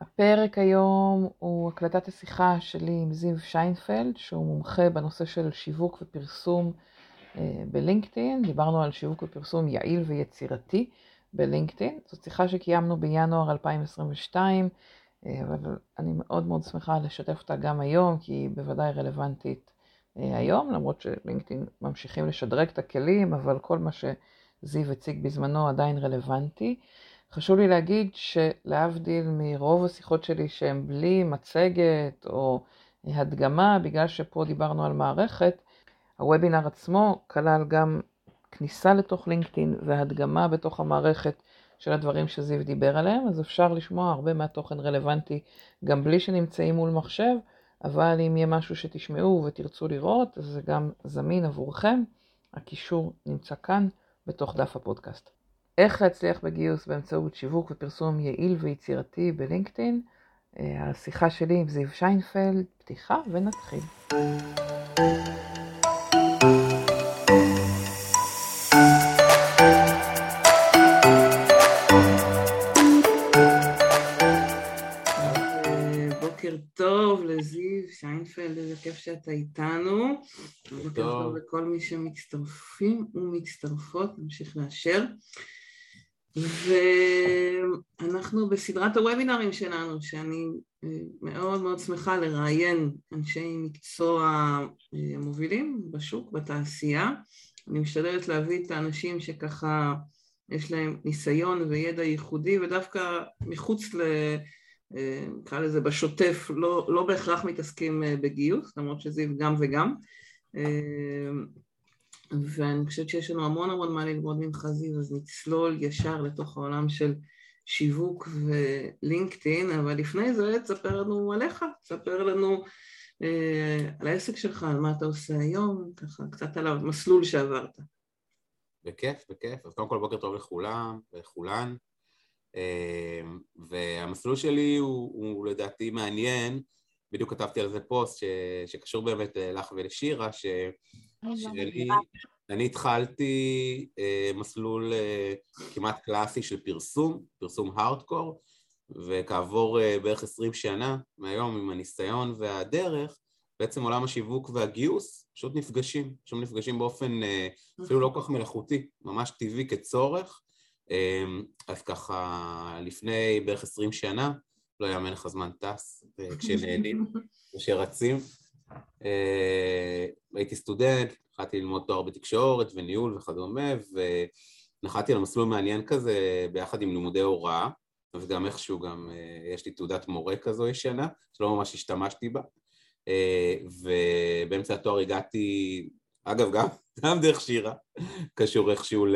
הפרק היום הוא הקלטת השיחה שלי עם זיו שיינפלד, שהוא מומחה בנושא של שיווק ופרסום אה, בלינקדאין. דיברנו על שיווק ופרסום יעיל ויצירתי בלינקדאין. זאת שיחה שקיימנו בינואר 2022, אה, אבל אני מאוד מאוד שמחה לשתף אותה גם היום, כי היא בוודאי רלוונטית אה, היום, למרות שלינקדאין ממשיכים לשדרג את הכלים, אבל כל מה שזיו הציג בזמנו עדיין רלוונטי. חשוב לי להגיד שלהבדיל מרוב השיחות שלי שהן בלי מצגת או הדגמה, בגלל שפה דיברנו על מערכת, הוובינר עצמו כלל גם כניסה לתוך לינקדאין והדגמה בתוך המערכת של הדברים שזיו דיבר עליהם, אז אפשר לשמוע הרבה מהתוכן רלוונטי גם בלי שנמצאים מול מחשב, אבל אם יהיה משהו שתשמעו ותרצו לראות, אז זה גם זמין עבורכם. הקישור נמצא כאן בתוך דף הפודקאסט. איך להצליח בגיוס באמצעות שיווק ופרסום יעיל ויצירתי בלינקדאין. אה, השיחה שלי עם זיו שיינפלד, פתיחה ונתחיל. שיינפלד, איזה כיף שאתה איתנו. בוקר טוב לכל מי שמצטרפים ומצטרפות, נמשיך לאשר. ואנחנו בסדרת הוובינרים שלנו, שאני אה, מאוד מאוד שמחה לראיין אנשי מקצוע אה, מובילים בשוק, בתעשייה. אני משתדלת להביא את האנשים שככה יש להם ניסיון וידע ייחודי, ודווקא מחוץ ל... אה, נקרא לזה בשוטף, לא, לא בהכרח מתעסקים בגיוס, למרות שזיו גם וגם. ואני חושבת שיש לנו המון המון מה ללמוד ממך זיו, אז נצלול ישר לתוך העולם של שיווק ולינקדאין, אבל לפני זה תספר לנו עליך, תספר לנו אה, על העסק שלך, על מה אתה עושה היום, ככה קצת על המסלול שעברת. בכיף, בכיף. אז קודם כל בוקר טוב לכולם ולכולן. אה, והמסלול שלי הוא, הוא לדעתי מעניין, בדיוק כתבתי על זה פוסט ש, שקשור באמת לך ולשירה, ש... שלי, אני התחלתי אה, מסלול אה, כמעט קלאסי של פרסום, פרסום הארדקור, וכעבור אה, בערך עשרים שנה מהיום עם הניסיון והדרך, בעצם עולם השיווק והגיוס פשוט נפגשים, פשוט נפגשים באופן אה, אפילו לא כל כך מלאכותי, ממש טבעי כצורך. אה, אז ככה לפני בערך עשרים שנה, לא יאמן איך הזמן טס אה, כשנהנים וכשרצים. אה, הייתי סטודנט, התחלתי ללמוד תואר בתקשורת וניהול וכדומה, ונחתי על מסלול מעניין כזה ביחד עם לימודי הוראה, וגם איכשהו גם אה, יש לי תעודת מורה כזו ישנה, שלא ממש השתמשתי בה, ובאמצע התואר הגעתי, אגב גם, גם דרך שירה, קשור איכשהו.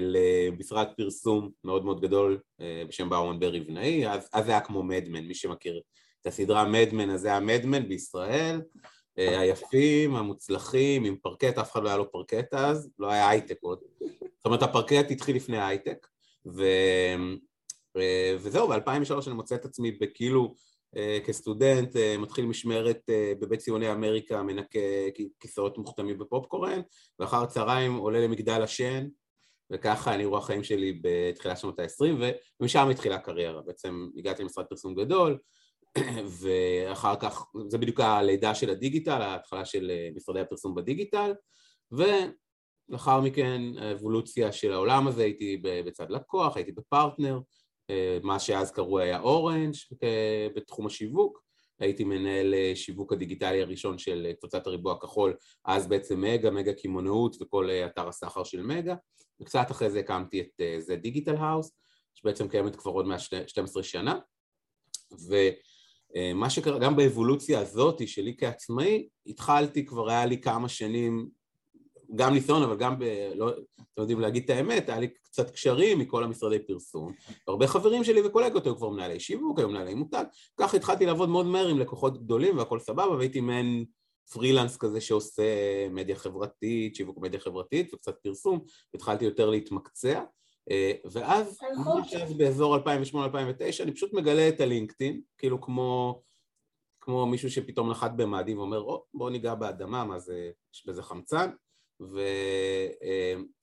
למשרד פרסום מאוד מאוד גדול בשם באומן בר ריבנאי, אז, אז זה היה כמו Mad Men, מי שמכיר את הסדרה Mad Men, אז זה ה Mad Men בישראל, אה, היפים, המוצלחים, עם פרקט, אף אחד לא היה לו פרקט אז, לא היה הייטק עוד. זאת אומרת, הפרקט התחיל לפני ההייטק, ו... אה, וזהו, ב-2003 אני מוצא את עצמי בכאילו אה, כסטודנט, מתחיל משמרת בבית ציוני אמריקה, מנקה כיסאות מוכתמים בפופקורן, ואחר הצהריים עולה למגדל השן, וככה אני רואה החיים שלי בתחילת שנות ה-20, ומשם התחילה הקריירה. בעצם הגעתי למשרד פרסום גדול, ואחר כך, זה בדיוק הלידה של הדיגיטל, ההתחלה של אה, משרדי הפרסום בדיגיטל, ולאחר מכן האבולוציה של העולם הזה, הייתי בצד לקוח, הייתי בפרטנר, אה, מה שאז קראו היה אורנג' אה, בתחום השיווק, הייתי מנהל שיווק הדיגיטלי הראשון של קבוצת הריבוע הכחול, אז בעצם מגה, מגה קמעונאות וכל אתר הסחר של מגה, וקצת אחרי זה הקמתי את The Digital House, שבעצם קיימת כבר עוד מעט 12 שנה, ו... אה, מה שקרה, גם באבולוציה הזאת שלי כעצמאי, התחלתי, כבר היה לי כמה שנים, גם ניסיון, אבל גם, ב, לא, אתם יודעים להגיד את האמת, היה לי קצת קשרים מכל המשרדי פרסום. הרבה חברים שלי וקולגות היו כבר מנהלי שיווק, היו מנהלי מותג, ככה התחלתי לעבוד מאוד מהר עם לקוחות גדולים והכל סבבה, והייתי מעין פרילנס כזה שעושה מדיה חברתית, שיווק מדיה חברתית וקצת פרסום, התחלתי יותר להתמקצע. אה, ואז, ממש באזור 2008-2009, אני פשוט מגלה את הלינקדאין, כאילו כמו, כמו מישהו שפתאום נחת במאדים ואומר, או, בוא ניגע באדמה, מה זה, יש בזה חמצן,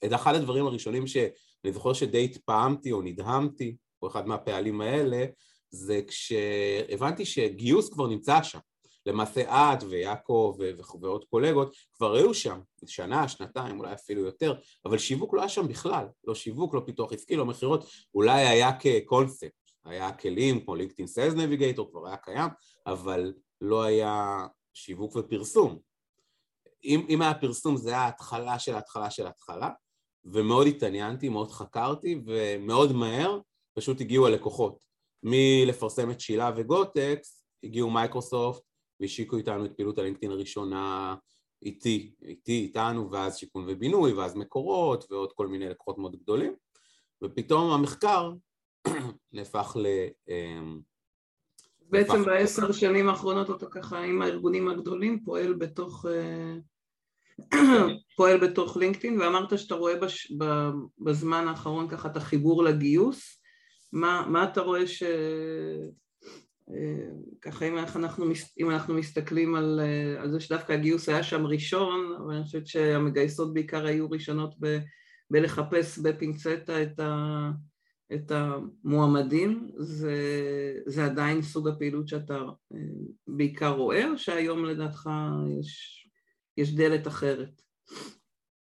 ואחד הדברים הראשונים שאני זוכר שדי התפעמתי או נדהמתי, או אחד מהפעלים האלה, זה כשהבנתי שגיוס כבר נמצא שם. למעשה את ויעקב ועוד קולגות כבר היו שם, שנה, שנתיים, אולי אפילו יותר, אבל שיווק לא היה שם בכלל, לא שיווק, לא פיתוח עסקי, לא מכירות, אולי היה כקונספט, היה כלים כמו לינקדאין סיילס נביגייטור, כבר היה קיים, אבל לא היה שיווק ופרסום. אם, אם היה פרסום זה היה ההתחלה של ההתחלה של ההתחלה, ומאוד התעניינתי, מאוד חקרתי, ומאוד מהר פשוט הגיעו הלקוחות. מלפרסם את שילה וגוטקס, הגיעו מייקרוסופט והשיקו איתנו את פעילות הלינקדאין הראשונה איתי, איתי, איתנו, ואז שיכון ובינוי, ואז מקורות, ועוד כל מיני לקוחות מאוד גדולים, ופתאום המחקר נהפך ל... בעצם בעשר שנים האחרונות אתה ככה עם הארגונים הגדולים פועל בתוך, אה, פועל בתוך לינקדאין ואמרת שאתה רואה בש, בזמן האחרון ככה את החיבור לגיוס. מה, מה אתה רואה ש... אה, ככה אם אנחנו, אם אנחנו מסתכלים על, אה, על זה שדווקא הגיוס היה שם ראשון, אבל אני חושבת שהמגייסות בעיקר היו ראשונות ב, בלחפש בפינצטה את, ה, את המועמדים, זה, זה עדיין סוג הפעילות שאתה אה, בעיקר רואה, או שהיום לדעתך יש, יש דלת אחרת?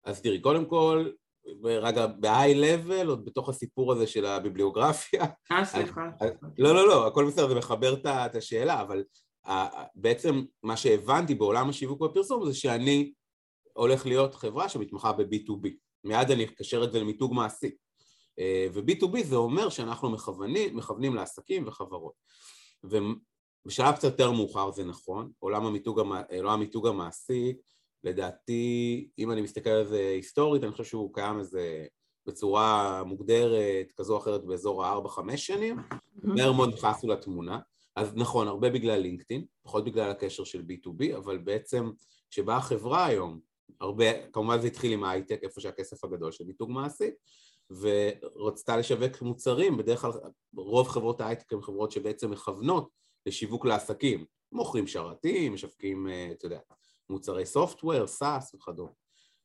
אז תראי, קודם כל, רגע, ב-high level, עוד בתוך הסיפור הזה של הביבליוגרפיה. אה, סליחה. לא, לא, לא, הכל בסדר, זה מחבר את השאלה, אבל בעצם מה שהבנתי בעולם השיווק והפרסום זה שאני הולך להיות חברה שמתמחה ב-B2B. מיד אני אקשר את זה למיתוג מעשי. אה, ו-B2B זה אומר שאנחנו מכוונים, מכוונים לעסקים וחברות. ובשלב קצת יותר מאוחר זה נכון, עולם המיתוג, עולם המיתוג המעשי לדעתי, אם אני מסתכל על זה היסטורית, אני חושב שהוא קיים איזה בצורה מוגדרת כזו או אחרת באזור ה-4-5 שנים, מהר מאוד נכנסנו לתמונה, אז נכון, הרבה בגלל לינקדאין, פחות בגלל הקשר של B2B, אבל בעצם כשבאה החברה היום, הרבה, כמובן זה התחיל עם ההייטק, איפה שהכסף הגדול של מיתוג מעסיק, ורצתה לשווק מוצרים, בדרך כלל רוב חברות ההייטק הן חברות שבעצם מכוונות לשיווק לעסקים, מוכרים שרתים, משווקים, אה, אתה יודע, מוצרי software, SaaS וכדומה.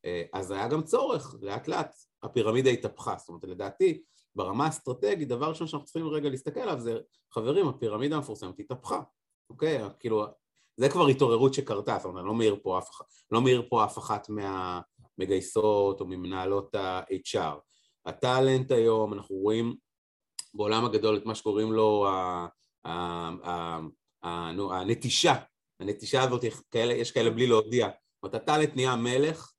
אה, אז היה גם צורך, לאט לאט הפירמידה התהפכה, זאת אומרת לדעתי ברמה האסטרטגית דבר ראשון שאנחנו צריכים רגע להסתכל עליו זה חברים הפירמידה המפורסמת התהפכה, אוקיי? כאילו זה כבר התעוררות שקרתה, זאת אומרת אני לא מעיר פה אף, לא מעיר פה אף אחת מהמגייסות או ממנהלות ה-HR. הטאלנט היום, אנחנו רואים בעולם הגדול את מה שקוראים לו הנטישה הנטישה הזאת, יש כאלה בלי להודיע. זאת אומרת, הטאלנט נהיה מלך,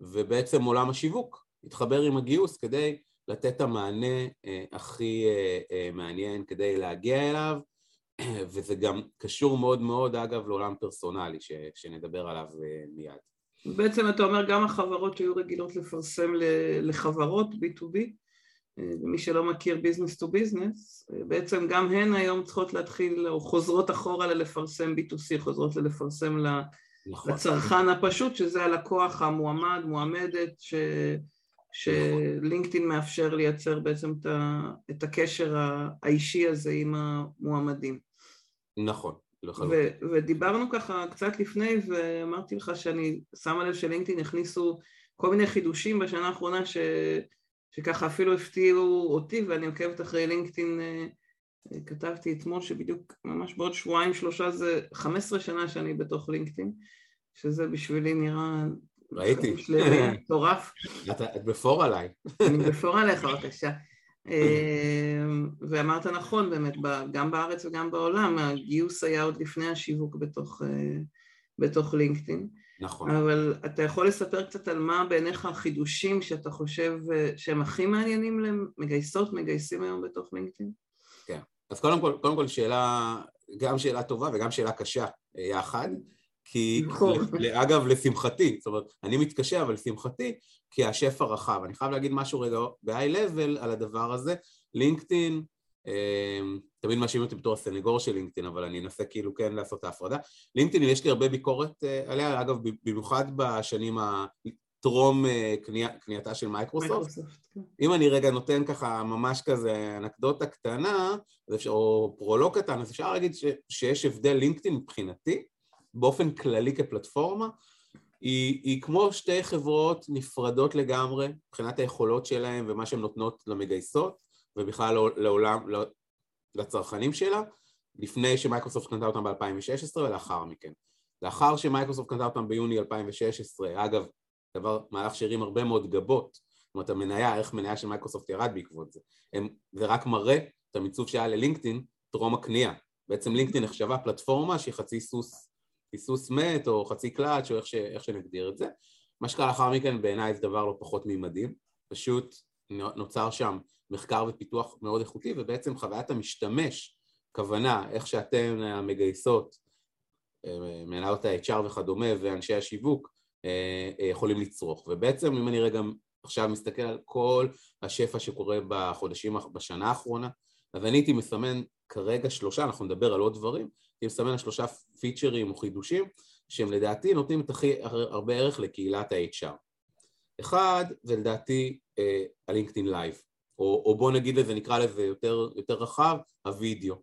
ובעצם עולם השיווק התחבר עם הגיוס כדי לתת את המענה אה, הכי אה, אה, מעניין כדי להגיע אליו, וזה גם קשור מאוד מאוד, אגב, לעולם פרסונלי, ש, שנדבר עליו אה, מיד. בעצם אתה אומר גם החברות שהיו רגילות לפרסם לחברות B2B, מי שלא מכיר business to business, בעצם גם הן היום צריכות להתחיל, או חוזרות אחורה ללפרסם B2C, חוזרות ללפרסם נכון. לצרכן הפשוט, שזה הלקוח המועמד, מועמדת, ש... שלינקדאין מאפשר לייצר בעצם. את הקשר האישי הזה עם המועמדים. נכון. ו- ודיברנו ככה קצת לפני ואמרתי לך שאני שמה לב שלינקדאין הכניסו כל מיני חידושים בשנה האחרונה ש... שככה אפילו הפתיעו אותי ואני עוקבת אחרי לינקדאין, אה, אה, כתבתי אתמול שבדיוק ממש בעוד שבועיים שלושה זה 15 שנה שאני בתוך לינקדאין, שזה בשבילי נראה... ראיתי. מטורף. את בפור עליי. אני בפור עליך, בבקשה. אה, ואמרת נכון באמת, גם בארץ וגם בעולם, הגיוס היה עוד לפני השיווק בתוך, בתוך לינקדאין. נכון. אבל אתה יכול לספר קצת על מה בעיניך החידושים שאתה חושב אה, שהם הכי מעניינים למגייסות, מגייסים היום בתוך לינקדאין? כן. אז קודם כל, קודם כל שאלה, גם שאלה טובה וגם שאלה קשה אה, יחד. כי, נכון. אגב, לשמחתי, זאת אומרת, אני מתקשה, אבל לשמחתי, כי השפע רחב. אני חייב להגיד משהו רגע ב-high-level על הדבר הזה. לינקדאין, אמ, תמיד מאשימים אותי בתור הסנגור של לינקדאין, אבל אני אנסה כאילו כן לעשות את ההפרדה. לינקדאין יש לי הרבה ביקורת אה, עליה, אגב, במיוחד בשנים הטרום אה, קנייתה של מייקרוסופט. כן. אם אני רגע נותן ככה ממש כזה אנקדוטה קטנה, או פרולוג קטן, אז אפשר להגיד שיש הבדל לינקדאין מבחינתי, באופן כללי כפלטפורמה, היא, היא כמו שתי חברות נפרדות לגמרי מבחינת היכולות שלהן ומה שהן נותנות למגייסות ובכלל לעולם, לצרכנים שלה, לפני שמייקרוסופט קנתה אותם ב-2016 ולאחר מכן. לאחר שמייקרוסופט קנתה אותם ביוני 2016, אגב, דבר, מהלך שהרים הרבה מאוד גבות, זאת אומרת המניה, ערך מניה של מייקרוסופט ירד בעקבות זה. הם, זה רק מראה את המיצוב שהיה ללינקדאין טרום הקנייה. בעצם לינקדאין נחשבה פלטפורמה שהיא חצי סוס, סוס מת או חצי קלאץ' או איך, ש, איך שנגדיר את זה. מה שקרה לאחר מכן בעיניי זה דבר לא פחות ממדהים, פשוט נוצר שם מחקר ופיתוח מאוד איכותי ובעצם חוויית המשתמש, כוונה, איך שאתם המגייסות, אה, מנהלות ה-HR וכדומה ואנשי השיווק אה, אה, יכולים לצרוך ובעצם אם אני רגע עכשיו מסתכל על כל השפע שקורה בחודשים, בשנה האחרונה אז אני הייתי מסמן כרגע שלושה, אנחנו נדבר על עוד דברים, הייתי מסמן שלושה פיצ'רים או חידושים שהם לדעתי נותנים את הכי הרבה ערך לקהילת ה-HR. אחד זה לדעתי הלינקדאין לייב, או, או בוא נגיד לזה, נקרא לזה יותר, יותר רחב, הווידאו.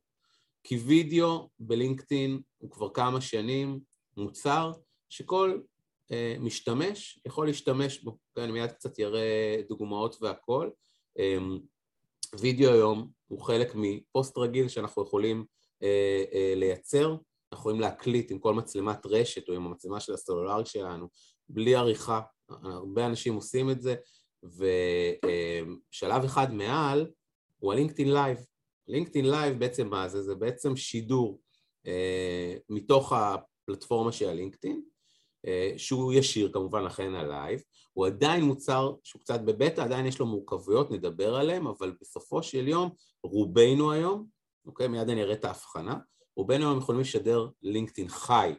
כי וידאו בלינקדאין הוא כבר כמה שנים מוצר שכל אה, משתמש יכול להשתמש בו. כן, אני מיד קצת אראה דוגמאות והכל. אה, וידאו היום הוא חלק מפוסט רגיל שאנחנו יכולים אה, אה, לייצר, אנחנו יכולים להקליט עם כל מצלמת רשת או עם המצלמה של הסלולרי שלנו, בלי עריכה, הרבה אנשים עושים את זה, ושלב אחד מעל הוא הלינקדאין לייב. לינקדאין לייב בעצם מה זה? זה בעצם שידור אה, מתוך הפלטפורמה של הלינקדאין, אה, שהוא ישיר כמובן לכן הלייב, הוא עדיין מוצר שהוא קצת בבטא, עדיין יש לו מורכבויות, נדבר עליהם, אבל בסופו של יום רובנו היום, אוקיי, מיד אני אראה את ההבחנה, רובנו היום יכולים לשדר לינקדאין חי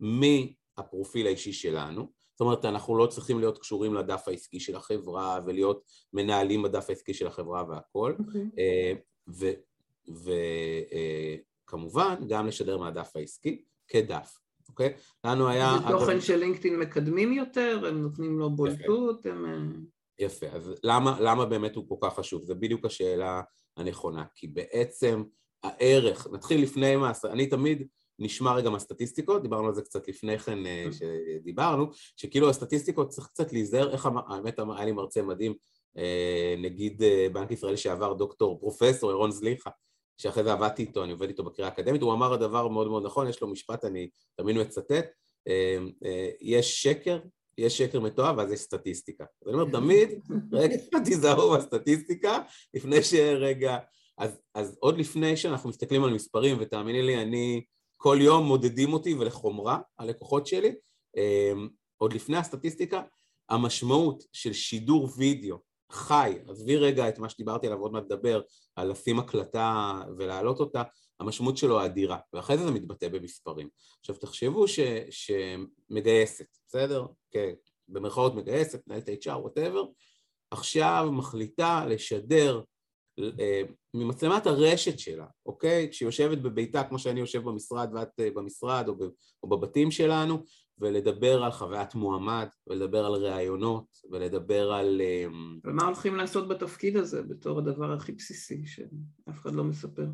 מהפרופיל האישי שלנו, זאת אומרת אנחנו לא צריכים להיות קשורים לדף העסקי של החברה ולהיות מנהלים בדף העסקי של החברה והכל, okay. וכמובן אה, גם לשדר מהדף העסקי כדף. אוקיי? לנו היה... זה תוכן של לינקדאין מקדמים יותר, הם נותנים לו בולטות, הם... אה, יפה, אז למה, למה באמת הוא כל כך חשוב? זו בדיוק השאלה הנכונה, כי בעצם הערך, נתחיל לפני מה, אני תמיד נשמע רגע מהסטטיסטיקות, דיברנו על זה קצת לפני כן אה, mm. שדיברנו, שכאילו הסטטיסטיקות צריך קצת להיזהר, איך האמת היה לי מרצה מדהים, אה, נגיד בנק ישראל שעבר דוקטור פרופסור ירון זליכה, שאחרי זה עבדתי איתו, אני עובד איתו בקריאה האקדמית, הוא אמר דבר מאוד מאוד נכון, יש לו משפט, אני תמיד מצטט, אה, אה, יש שקר, יש שקר מתועב ואז יש סטטיסטיקה. אז אני אומר תמיד, רגע, תיזהרו בסטטיסטיקה, לפני שרגע, אז, אז עוד לפני שאנחנו מסתכלים על מספרים, ותאמיני לי, אני, כל יום מודדים אותי ולחומרה, הלקוחות שלי, אה, עוד לפני הסטטיסטיקה, המשמעות של שידור וידאו חי, עזבי רגע את מה שדיברתי עליו, עוד מעט לדבר, על לשים הקלטה ולהעלות אותה, המשמעות שלו אדירה, ואחרי זה זה מתבטא במספרים. עכשיו תחשבו ש, שמגייסת, בסדר? כן, במרכאות מגייסת, מנהלת HR, whatever, עכשיו מחליטה לשדר ממצלמת הרשת שלה, אוקיי? כשהיא יושבת בביתה כמו שאני יושב במשרד ואת אה, במשרד או, או בבתים שלנו, ולדבר על חוויית מועמד, ולדבר על ראיונות, ולדבר על... אמ, ומה הולכים לעשות בתפקיד הזה בתור הדבר הכי בסיסי שאף אחד לא מספר?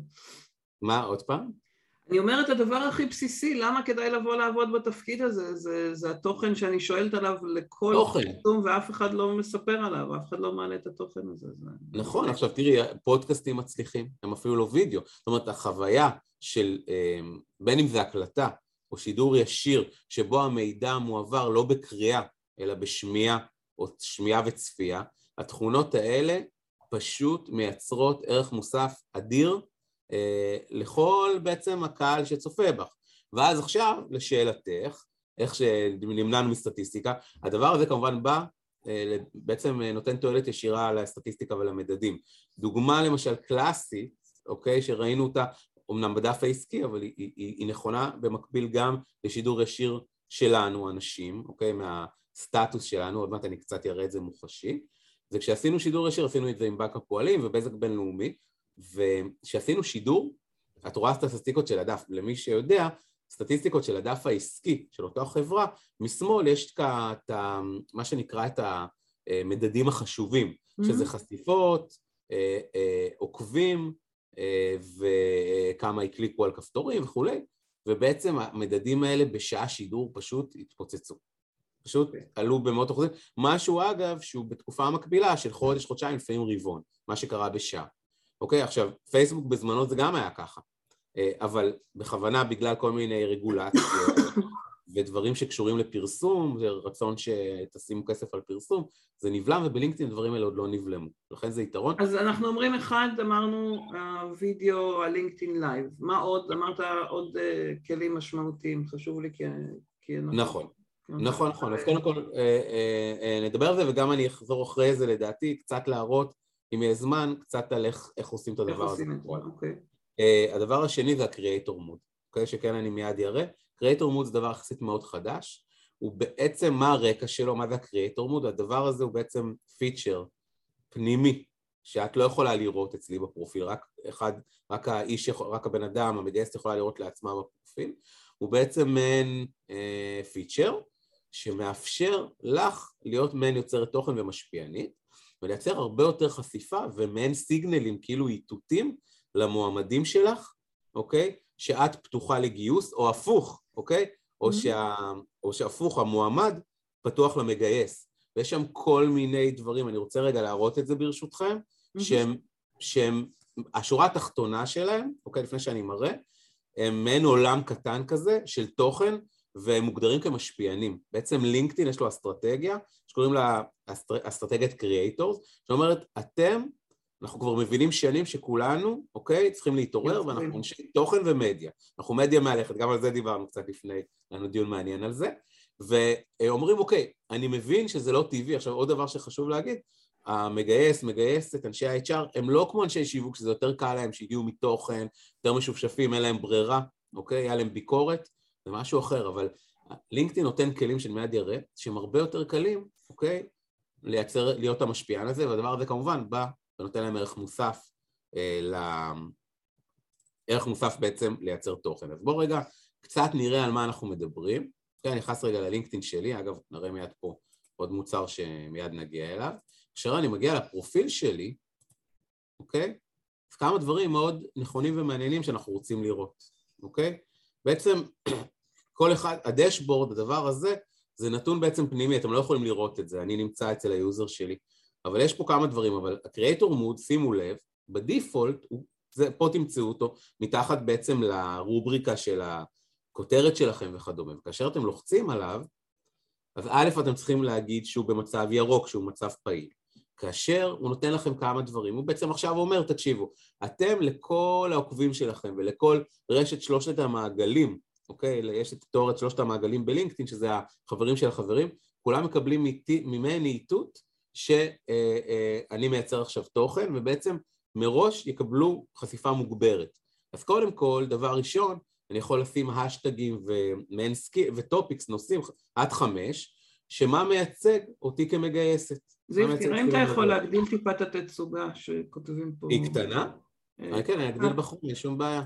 מה, עוד פעם? אני אומרת הדבר הכי בסיסי, למה כדאי לבוא לעבוד בתפקיד הזה? זה, זה התוכן שאני שואלת עליו לכל תחום ואף אחד לא מספר עליו, אף אחד לא מעלה את התוכן הזה. זה... נכון, עכשיו תראי, פודקאסטים מצליחים, הם אפילו לא וידאו, זאת אומרת החוויה של, אמ, בין אם זה הקלטה או שידור ישיר שבו המידע מועבר לא בקריאה אלא בשמיעה או שמיעה וצפייה, התכונות האלה פשוט מייצרות ערך מוסף אדיר לכל בעצם הקהל שצופה בך. ואז עכשיו לשאלתך, איך שנמנענו מסטטיסטיקה, הדבר הזה כמובן בא, אה, בעצם נותן תועלת ישירה לסטטיסטיקה ולמדדים. דוגמה למשל קלאסית, אוקיי, שראינו אותה אמנם בדף העסקי, אבל היא, היא, היא נכונה במקביל גם לשידור ישיר שלנו, אנשים, אוקיי? מהסטטוס שלנו, עוד מעט אני קצת אראה את זה מוחשי. וכשעשינו שידור ישיר עשינו את זה עם בנק הפועלים ובזק בינלאומי, וכשעשינו שידור, את רואה סטטיסטיקות של הדף, למי שיודע, סטטיסטיקות של הדף העסקי של אותה חברה, משמאל יש את ה, מה שנקרא את המדדים החשובים, שזה חשיפות, אה, אה, עוקבים, אה, וכמה הקליקו על כפתורים וכולי, ובעצם המדדים האלה בשעה שידור פשוט התפוצצו. פשוט okay. אוקיי. עלו במאות אחוזים. משהו אגב שהוא בתקופה המקבילה של חודש, חודשיים, לפעמים רבעון, מה שקרה בשעה. אוקיי? עכשיו, פייסבוק בזמנו זה גם היה ככה, אה, אבל בכוונה בגלל כל מיני רגולציות ודברים שקשורים לפרסום ורצון שתשימו כסף על פרסום, זה נבלם ובלינקדאין הדברים האלה עוד לא נבלמו, לכן זה יתרון. אז אנחנו אומרים אחד, אמרנו הווידאו, הלינקדאין לייב, מה עוד? אמרת עוד uh, כלים משמעותיים, חשוב לי כי... כי נכון. נכון, נכון, אז קודם כל אה, אה, נדבר על זה וגם אני אחזור אחרי זה לדעתי, קצת להראות, אם יהיה זמן, קצת על איך, איך עושים את הדבר הזה. איך עושים את זה, אוקיי. הדבר השני זה הקריאייטור מוד, אוקיי? שכן אני מיד אראה. קריאייטור מוד זה דבר יחסית מאוד חדש, הוא בעצם מה הרקע שלו, מה זה הקריאייטור מוד, הדבר הזה הוא בעצם פיצ'ר פנימי שאת לא יכולה לראות אצלי בפרופיל, רק אחד, רק האיש, רק הבן אדם, המגייסת יכולה לראות לעצמה בפרופיל, הוא בעצם מעין אה, פיצ'ר שמאפשר לך להיות מעין יוצרת תוכן ומשפיענית ולייצר הרבה יותר חשיפה ומעין סיגנלים, כאילו איתותים למועמדים שלך, אוקיי? שאת פתוחה לגיוס, או הפוך, אוקיי? או, mm-hmm. שה, או שהפוך, המועמד פתוח למגייס. ויש שם כל מיני דברים, אני רוצה רגע להראות את זה ברשותכם, mm-hmm. שהם, שהם, השורה התחתונה שלהם, אוקיי, לפני שאני מראה, הם מעין עולם קטן כזה של תוכן, והם מוגדרים כמשפיענים. בעצם לינקדאין יש לו אסטרטגיה, שקוראים לה אסטר, אסטרטגיית creators, שאומרת, אתם אנחנו כבר מבינים שנים שכולנו, אוקיי, צריכים להתעורר ואנחנו אנשי תוכן ומדיה. אנחנו מדיה מהלכת, גם על זה דיברנו קצת לפני, לנו דיון מעניין על זה. ואומרים, אוקיי, אני מבין שזה לא טבעי. עכשיו עוד דבר שחשוב להגיד, המגייס, מגייסת, אנשי ה-HR, הם לא כמו אנשי שיווק, שזה יותר קל להם, שהגיעו מתוכן, יותר משופשפים, אין להם ברירה, אוקיי? היה להם ביקורת, זה משהו אחר, אבל לינקדאין נותן כלים של מיד יראה, שהם הרבה יותר קלים, אוקיי? לייצר, להיות המשפיען הזה, והדבר הזה כמובן בא ונותן להם ערך מוסף, אה, ל... ערך מוסף בעצם לייצר תוכן. אז בואו רגע קצת נראה על מה אנחנו מדברים. כן, אני נכנס רגע ללינקדאין שלי, אגב נראה מיד פה עוד מוצר שמיד נגיע אליו. כאשר אני מגיע לפרופיל שלי, אוקיי? אז כמה דברים מאוד נכונים ומעניינים שאנחנו רוצים לראות, אוקיי? בעצם כל אחד, הדשבורד, הדבר הזה, זה נתון בעצם פנימי, אתם לא יכולים לראות את זה, אני נמצא אצל היוזר שלי. אבל יש פה כמה דברים, אבל ה- Creator Mode, שימו לב, ב default, זה, פה תמצאו אותו, מתחת בעצם לרובריקה של הכותרת שלכם וכדומה, וכאשר אתם לוחצים עליו, אז א', אתם צריכים להגיד שהוא במצב ירוק, שהוא מצב פעיל. כאשר הוא נותן לכם כמה דברים, הוא בעצם עכשיו אומר, תקשיבו, אתם לכל העוקבים שלכם ולכל רשת שלושת המעגלים, אוקיי? יש את תיאוריית שלושת המעגלים בלינקדאין, שזה החברים של החברים, כולם מקבלים ממני איתות שאני מייצר עכשיו תוכן ובעצם מראש יקבלו חשיפה מוגברת. אז קודם כל, דבר ראשון, אני יכול לשים השטגים וטופיקס, נושאים עד חמש, שמה מייצג אותי כמגייסת. זיו, תראה אם אתה יכול להגדיל טיפה את התצוגה שכותבים פה. היא קטנה? אה, כן, אני אגדיל בחור, אין שום בעיה.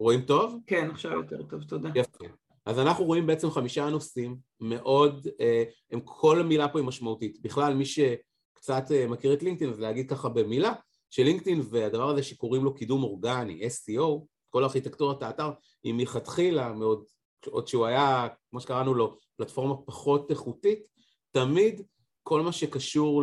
רואים טוב? כן, עכשיו יותר טוב, תודה. יפה. אז אנחנו רואים בעצם חמישה נושאים מאוד, אה, הם כל מילה פה היא משמעותית. בכלל מי שקצת אה, מכיר את לינקדאין, אז להגיד ככה במילה, שלינקדאין והדבר הזה שקוראים לו קידום אורגני, SEO, כל ארכיטקטורת האתר, היא מלכתחילה מאוד, עוד שהוא היה, כמו שקראנו לו, פלטפורמה פחות איכותית, תמיד כל מה שקשור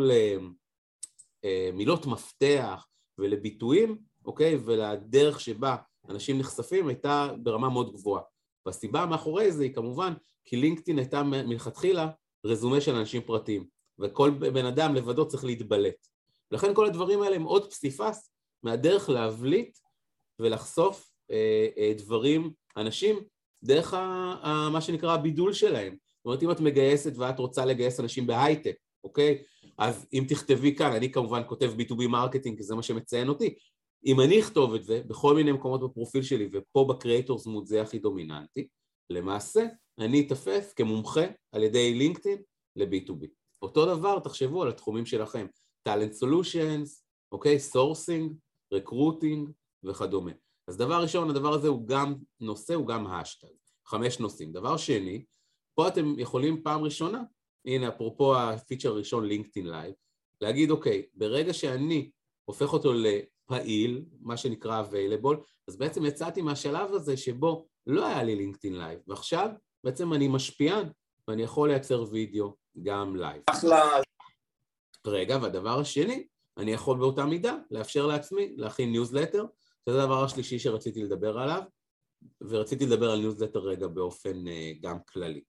למילות אה, מפתח ולביטויים, אוקיי, ולדרך שבה אנשים נחשפים הייתה ברמה מאוד גבוהה. והסיבה מאחורי זה היא כמובן כי לינקדאין הייתה מלכתחילה רזומה של אנשים פרטיים וכל בן אדם לבדו צריך להתבלט. לכן כל הדברים האלה הם עוד פסיפס מהדרך להבליט ולחשוף אה, אה, דברים, אנשים דרך ה, ה, מה שנקרא הבידול שלהם זאת אומרת אם את מגייסת ואת רוצה לגייס אנשים בהייטק אוקיי? אז אם תכתבי כאן, אני כמובן כותב B2B marketing כי זה מה שמעניין אותי אם אני אכתוב את זה בכל מיני מקומות בפרופיל שלי ופה ב creators mode זה הכי דומיננטי, למעשה אני אתפס כמומחה על ידי לינקדאין ל-B2B. אותו דבר תחשבו על התחומים שלכם, talent solutions, אוקיי, sourcing, recruiting וכדומה. אז דבר ראשון, הדבר הזה הוא גם נושא, הוא גם השטג, חמש נושאים. דבר שני, פה אתם יכולים פעם ראשונה, הנה אפרופו הפיצ'ר הראשון לינקדאין live, להגיד אוקיי, ברגע שאני הופך אותו פעיל, מה שנקרא available, אז בעצם יצאתי מהשלב הזה שבו לא היה לי לינקדאין live, ועכשיו בעצם אני משפיען ואני יכול לייצר וידאו גם live. אחלה. רגע, והדבר השני, אני יכול באותה מידה לאפשר לעצמי להכין ניוזלטר, זה הדבר השלישי שרציתי לדבר עליו, ורציתי לדבר על ניוזלטר רגע באופן אה, גם כללי,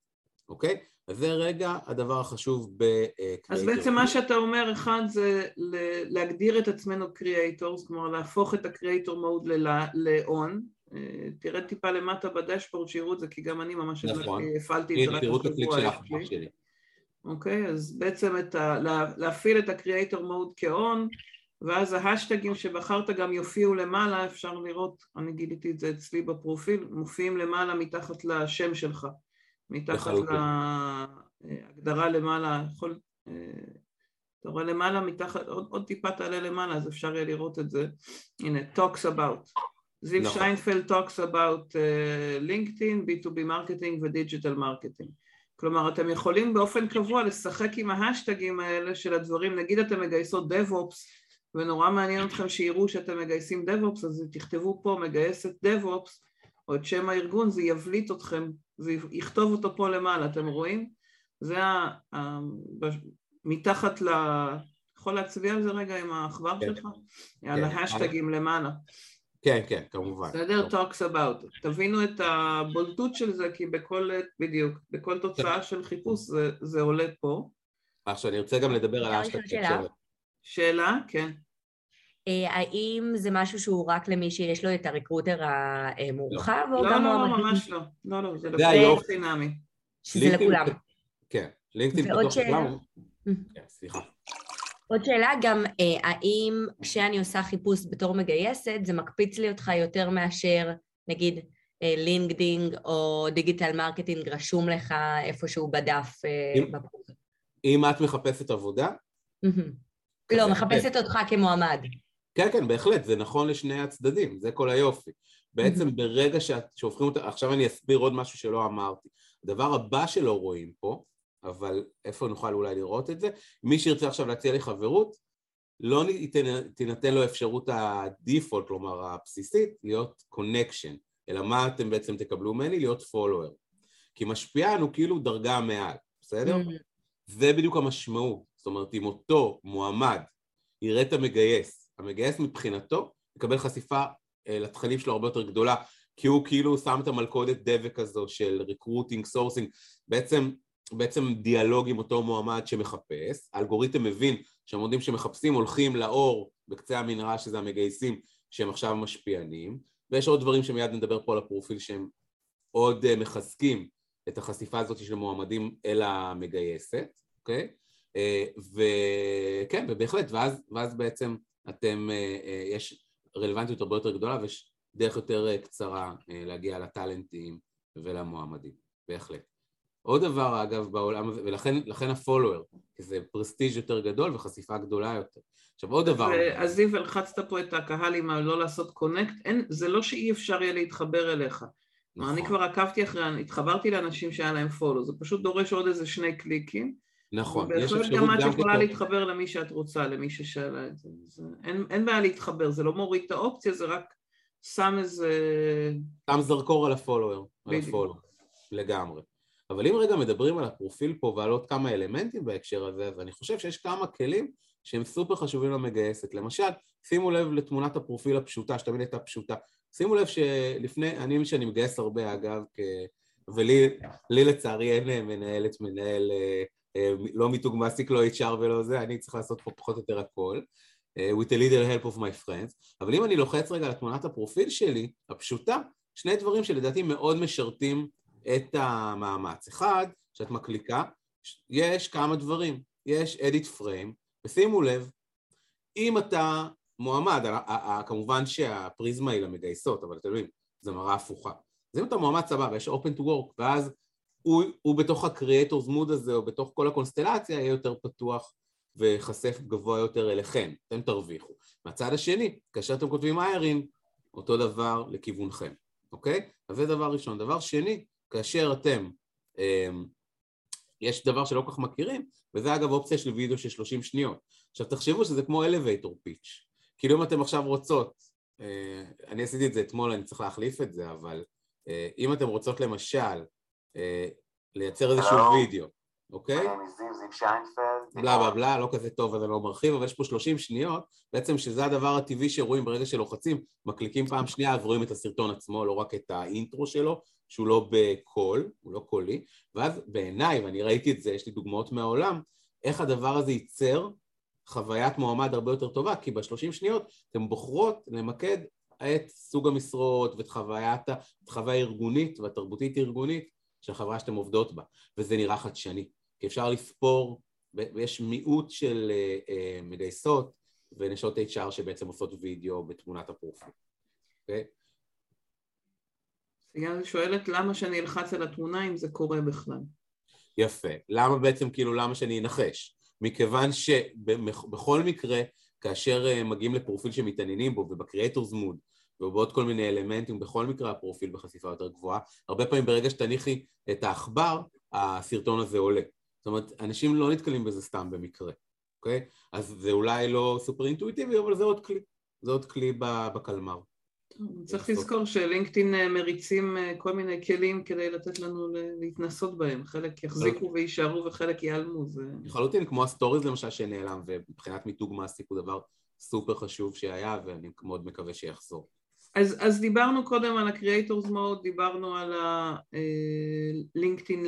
אוקיי? אז זה רגע הדבר החשוב ב creator. אז בעצם מה שאתה אומר, אחד זה להגדיר את עצמנו creators, כלומר להפוך את ה creator mode ל-on, אה, תרד טיפה למטה ב dashboard שיראו את זה, כי גם אני ממש נכון. הפעלתי את זה רק בשבוע שלי. אוקיי, אז בעצם את ה, לה, להפעיל את ה-Creator Mode כ-on, ואז ההאשטגים שבחרת גם יופיעו למעלה, אפשר לראות, אני גיליתי את זה אצלי בפרופיל, מופיעים למעלה מתחת לשם שלך, מתחת להגדרה למעלה, יכול, אה, אתה רואה למעלה מתחת, עוד, עוד טיפה תעלה למעלה, אז אפשר יהיה לראות את זה, הנה, talks about. זיו נכון. שיינפלד talks about uh, LinkedIn, B2B marketing ו digital marketing. כלומר, אתם יכולים באופן קבוע לשחק עם ההשטגים האלה של הדברים, נגיד אתם מגייסות DevOps, ונורא מעניין אתכם שיראו שאתם מגייסים DevOps, אז תכתבו פה מגייסת DevOps, או את שם הארגון, זה יבליט אתכם, זה יכתוב אותו פה למעלה, אתם רואים? זה ה... ה... מתחת ל... יכול להצביע על זה רגע עם העכבר כן. שלך? כן. על ההשטגים למעלה. כן, כן, כמובן. בסדר? talks about. תבינו את הבולטות של זה, כי בכל, בדיוק, בכל תוצאה של חיפוש זה, זה עולה פה. עכשיו, אני רוצה גם לדבר על האשטג שאלה. שאלה, כן. אה, האם זה משהו שהוא רק למי שיש לו את הריקרוטר המורחב? לא, לא, לא, ממש לא. לא, לא, זה לא חינמי. שזה לכולם. כן, לינקדאין פתוח לכולם. כן, סליחה. עוד שאלה גם, אה, האם כשאני עושה חיפוש בתור מגייסת, זה מקפיץ לי אותך יותר מאשר, נגיד, לינקדאין אה, או digital marketing רשום לך איפשהו בדף אה, בפרופיל? אם את מחפשת עבודה? לא, מחפשת אותך כמועמד. כן, כן, בהחלט, זה נכון לשני הצדדים, זה כל היופי. בעצם ברגע שהופכים אותה, עכשיו אני אסביר עוד משהו שלא אמרתי. הדבר הבא שלא רואים פה, אבל איפה נוכל אולי לראות את זה? מי שירצה עכשיו להציע לי חברות, לא תינתן לו אפשרות ה default, כלומר הבסיסית, להיות connection, אלא מה אתם בעצם תקבלו ממני? להיות follower. כי משפיען הוא כאילו דרגה מעל, בסדר? Mm-hmm. זה בדיוק המשמעות. זאת אומרת, אם אותו מועמד יראה את המגייס, המגייס מבחינתו יקבל חשיפה אה, לתכנים שלו הרבה יותר גדולה, כי הוא כאילו שם את המלכודת דבק הזו של recruiting, sourcing, בעצם בעצם דיאלוג עם אותו מועמד שמחפש, האלגוריתם מבין שהמועמדים שמחפשים הולכים לאור בקצה המנהרה שזה המגייסים שהם עכשיו משפיענים, ויש עוד דברים שמיד נדבר פה על הפרופיל שהם עוד אה, מחזקים את החשיפה הזאת של מועמדים אל המגייסת, אוקיי? אה, וכן, ובהחלט, ואז, ואז בעצם אתם, אה, יש רלוונטיות הרבה יותר גדולה ויש דרך יותר קצרה להגיע לטאלנטים ולמועמדים, בהחלט. עוד דבר אגב בעולם הזה, ולכן הפולוור, כי זה פרסטיג' יותר גדול וחשיפה גדולה יותר. עכשיו עוד דבר... אז זיו, הלחצת פה את הקהל עם הלא לעשות קונקט, אין, זה לא שאי אפשר יהיה להתחבר אליך. נכון. אני כבר עקבתי אחרי, התחברתי לאנשים שהיה להם פולו, זה פשוט דורש עוד איזה שני קליקים. נכון, יש אפשרות גם את יכולה להתחבר למי שאת רוצה, למי ששאלה את זה. זה אין, אין בעיה להתחבר, זה לא מוריד את האופציה, זה רק שם איזה... שם זרקור על הפולוור, על הפולו, לגמרי. אבל אם רגע מדברים על הפרופיל פה ועל עוד כמה אלמנטים בהקשר הזה, אז אני חושב שיש כמה כלים שהם סופר חשובים למגייסת. למשל, שימו לב לתמונת הפרופיל הפשוטה, שתמיד הייתה פשוטה. שימו לב שלפני, אני שאני מגייס הרבה אגב, כ... ולי לצערי אין מנהלת, מנהל, אה, לא מיתוג מעסיק, לא HR ולא זה, אני צריך לעשות פה פחות או יותר הכל. אה, with a little help of my friends, אבל אם אני לוחץ רגע לתמונת הפרופיל שלי, הפשוטה, שני דברים שלדעתי מאוד משרתים את המאמץ. אחד, כשאת מקליקה, יש כמה דברים. יש edit frame, ושימו לב, אם אתה מועמד, כמובן שהפריזמה היא למגייסות, אבל אתם יודעים, זו מראה הפוכה. אז אם אתה מועמד סבבה, יש open to work, ואז הוא, הוא בתוך ה-creators mood הזה, או בתוך כל הקונסטלציה, יהיה יותר פתוח ויחשף גבוה יותר אליכם, אתם תרוויחו. מהצד השני, כאשר אתם כותבים איירין, אותו דבר לכיוונכם, אוקיי? אז זה דבר ראשון. דבר שני, כאשר אתם, אמ, יש דבר שלא כל כך מכירים, וזה אגב אופציה של וידאו של 30 שניות. עכשיו תחשבו שזה כמו elevator pitch. כאילו אם אתם עכשיו רוצות, אה, אני עשיתי את זה אתמול, אני צריך להחליף את זה, אבל אה, אם אתם רוצות למשל אה, לייצר איזשהו וידאו, אוקיי? בלה בלה בלה, לא כזה טוב אז אני לא מרחיב, אבל יש פה 30 שניות, בעצם שזה הדבר הטבעי שרואים ברגע שלוחצים, מקליקים פעם שנייה, אז רואים את הסרטון עצמו, לא רק את האינטרו שלו, שהוא לא בקול, הוא לא קולי, ואז בעיניי, ואני ראיתי את זה, יש לי דוגמאות מהעולם, איך הדבר הזה ייצר חוויית מועמד הרבה יותר טובה, כי בשלושים שניות אתן בוחרות למקד את סוג המשרות ואת חוויית, את חוויה הארגונית והתרבותית ארגונית של החברה שאתן עובדות בה, וזה נראה חדשני, כי אפשר לספור, ויש מיעוט של uh, uh, מגייסות ונשות HR שבעצם עושות וידאו בתמונת הפרופיל. Okay? אוקיי? סיגל שואלת למה שאני אלחץ על התמונה אם זה קורה בכלל. יפה. למה בעצם, כאילו, למה שאני אנחש? מכיוון שבכל מקרה, כאשר אה, מגיעים לפרופיל שמתעניינים בו ובקריאטורס מוד ובעוד כל מיני אלמנטים, בכל מקרה הפרופיל בחשיפה יותר גבוהה, הרבה פעמים ברגע שתניחי את העכבר, הסרטון הזה עולה. זאת אומרת, אנשים לא נתקלים בזה סתם במקרה, אוקיי? אז זה אולי לא סופר אינטואיטיבי, אבל זה עוד כלי. זה עוד כלי בקלמר. צריך לזכור שלינקדאין אה, מריצים אה, כל מיני כלים כדי לתת לנו להתנסות בהם, חלק יחזיקו ויישארו וחלק ייעלמו. זה... לחלוטין, כמו ה stories למשל שנעלם, ומבחינת מיתוג מעסיק הוא דבר סופר חשוב שהיה, ואני מאוד מקווה שיחזור. אז, אז דיברנו קודם על ה-Creators Mode, דיברנו על ה-LinkedIn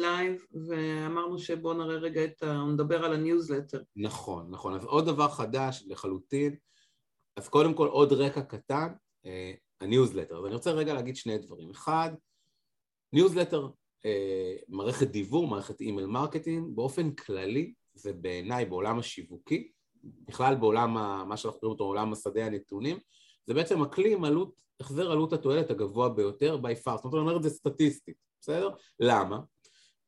אה, Live, ואמרנו שבואו נראה רגע את ה... נדבר על ה-Newsletter. נכון, נכון. אז עוד דבר חדש לחלוטין, אז קודם כל עוד רקע קטן, הניוזלטר. אז אני רוצה רגע להגיד שני דברים. אחד, ניוזלטר, אה, מערכת דיוור, מערכת email marketing, באופן כללי, זה בעיניי בעולם השיווקי, בכלל בעולם, ה, מה שאנחנו קוראים אותו עולם השדה הנתונים, זה בעצם הכלי עם עלות, החזר עלות התועלת הגבוה ביותר by far, זאת אומרת, אני אומר את זה סטטיסטית, בסדר? למה?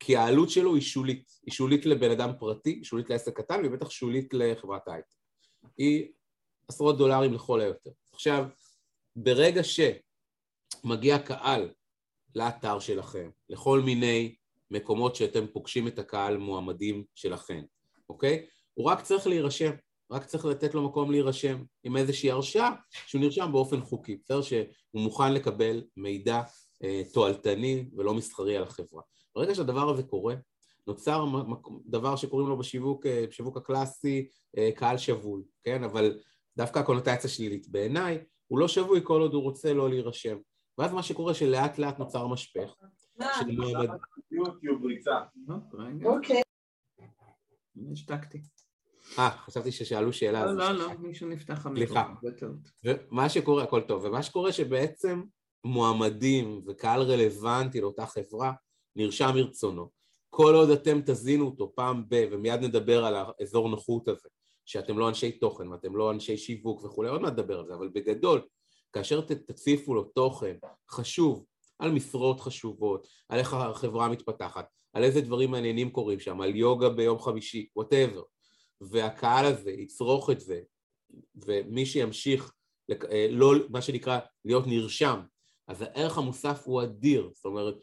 כי העלות שלו היא שולית, היא שולית לבן אדם פרטי, היא שולית לעסק קטן, והיא בטח שולית לחברת הייטק. היא עשרות דולרים לכל היותר. עכשיו, ברגע שמגיע קהל לאתר שלכם, לכל מיני מקומות שאתם פוגשים את הקהל מועמדים שלכם, אוקיי? הוא רק צריך להירשם, רק צריך לתת לו מקום להירשם עם איזושהי הרשאה שהוא נרשם באופן חוקי, בסדר? שהוא מוכן לקבל מידע אה, תועלתני ולא מסחרי על החברה. ברגע שהדבר הזה קורה, נוצר דבר שקוראים לו בשיווק, אה, בשיווק הקלאסי אה, קהל שבוי, כן? אבל דווקא הקונוטציה שלילית בעיניי הוא לא שבוי כל עוד הוא רוצה לא להירשם. ואז מה שקורה שלאט לאט נוצר משפך. אוקיי. השתקתי. אה, חשבתי ששאלו שאלה. לא, לא, לא, מישהו נפתח המיקרופון. סליחה. ומה שקורה, הכל טוב, ומה שקורה שבעצם מועמדים וקהל רלוונטי לאותה חברה נרשם מרצונו. כל עוד אתם תזינו אותו פעם ב... ומיד נדבר על האזור נוחות הזה, שאתם לא אנשי תוכן ואתם לא אנשי שיווק וכולי, עוד מעט נדבר על זה, אבל בגדול, כאשר תציפו לו תוכן חשוב על משרות חשובות, על איך החברה מתפתחת, על איזה דברים מעניינים קורים שם, על יוגה ביום חמישי, וואטאבר, והקהל הזה יצרוך את זה, ומי שימשיך, אה, לא, מה שנקרא, להיות נרשם, אז הערך המוסף הוא אדיר, זאת אומרת,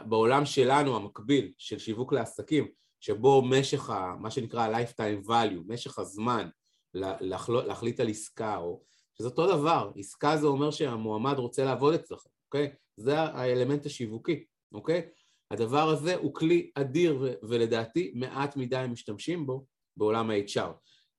בעולם שלנו המקביל של שיווק לעסקים, שבו משך, ה, מה שנקרא ה-lifetime value, משך הזמן להחליט על עסקה, או שזה אותו דבר, עסקה זה אומר שהמועמד רוצה לעבוד אצלכם, אוקיי? זה האלמנט השיווקי, אוקיי? הדבר הזה הוא כלי אדיר ולדעתי מעט מדי משתמשים בו בעולם ה-HR.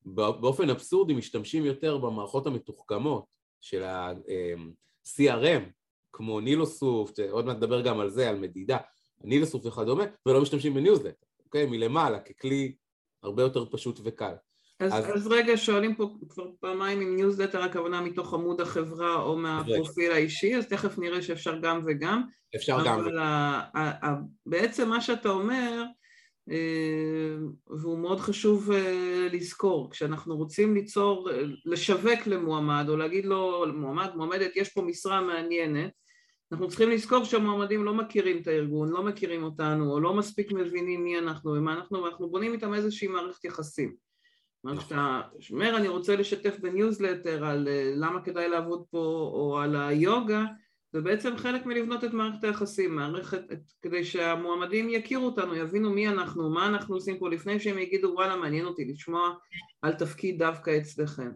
באופן אבסורדי משתמשים יותר במערכות המתוחכמות של ה-CRM, אמ, כמו נילוסופט, עוד מעט נדבר גם על זה, על מדידה, נילוסופט וכדומה, ולא משתמשים בניוזלט. אוקיי? מלמעלה, ככלי הרבה יותר פשוט וקל. אז, אז... אז רגע, שואלים פה כבר פעמיים אם ניוזלטר הכוונה מתוך עמוד החברה או מהפרופיל האישי, אז תכף נראה שאפשר גם וגם. אפשר גם וגם. אבל ה, ה, ה, בעצם מה שאתה אומר, והוא מאוד חשוב אה, לזכור, כשאנחנו רוצים ליצור, לשווק למועמד או להגיד לו, מועמד, מועמדת, יש פה משרה מעניינת, אנחנו צריכים לזכור שהמועמדים לא מכירים את הארגון, לא מכירים אותנו, או לא מספיק מבינים מי אנחנו ומה אנחנו, ואנחנו בונים איתם איזושהי מערכת יחסים. כלומר, כשאתה אומר אני רוצה לשתף בניוזלטר על אה, למה כדאי לעבוד פה, או על היוגה, זה בעצם חלק מלבנות את מערכת היחסים, מערכת, את, כדי שהמועמדים יכירו אותנו, יבינו מי אנחנו, מה אנחנו עושים פה, לפני שהם יגידו וואלה מעניין אותי לשמוע על תפקיד דווקא אצלכם.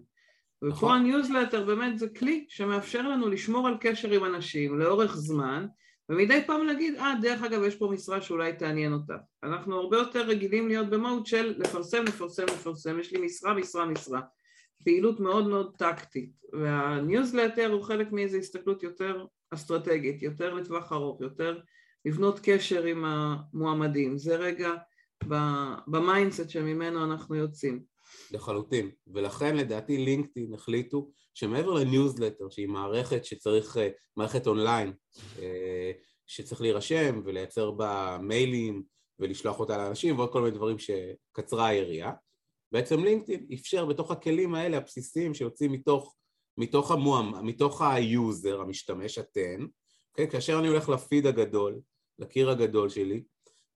ופה נכון. הניוזלטר באמת זה כלי שמאפשר לנו לשמור על קשר עם אנשים לאורך זמן ומדי פעם להגיד, אה, דרך אגב, יש פה משרה שאולי תעניין אותך. אנחנו הרבה יותר רגילים להיות במהות של לפרסם, לפרסם, לפרסם, יש לי משרה, משרה, משרה. פעילות מאוד מאוד טקטית, והניוזלטר הוא חלק מאיזו הסתכלות יותר אסטרטגית, יותר לטווח ארוך, יותר לבנות קשר עם המועמדים. זה רגע ב mindset שממנו אנחנו יוצאים. לחלוטין, ולכן לדעתי לינקדאין החליטו שמעבר לניוזלטר שהיא מערכת שצריך, אה, מערכת אונליין אה, שצריך להירשם ולייצר בה מיילים ולשלוח אותה לאנשים ועוד כל מיני דברים שקצרה היריעה בעצם לינקדאין אפשר בתוך הכלים האלה הבסיסיים שיוצאים מתוך, מתוך המועמד, מתוך ה user, המשתמש, אתן, okay? אוקיי? כאשר אני הולך לפיד הגדול, לקיר הגדול שלי,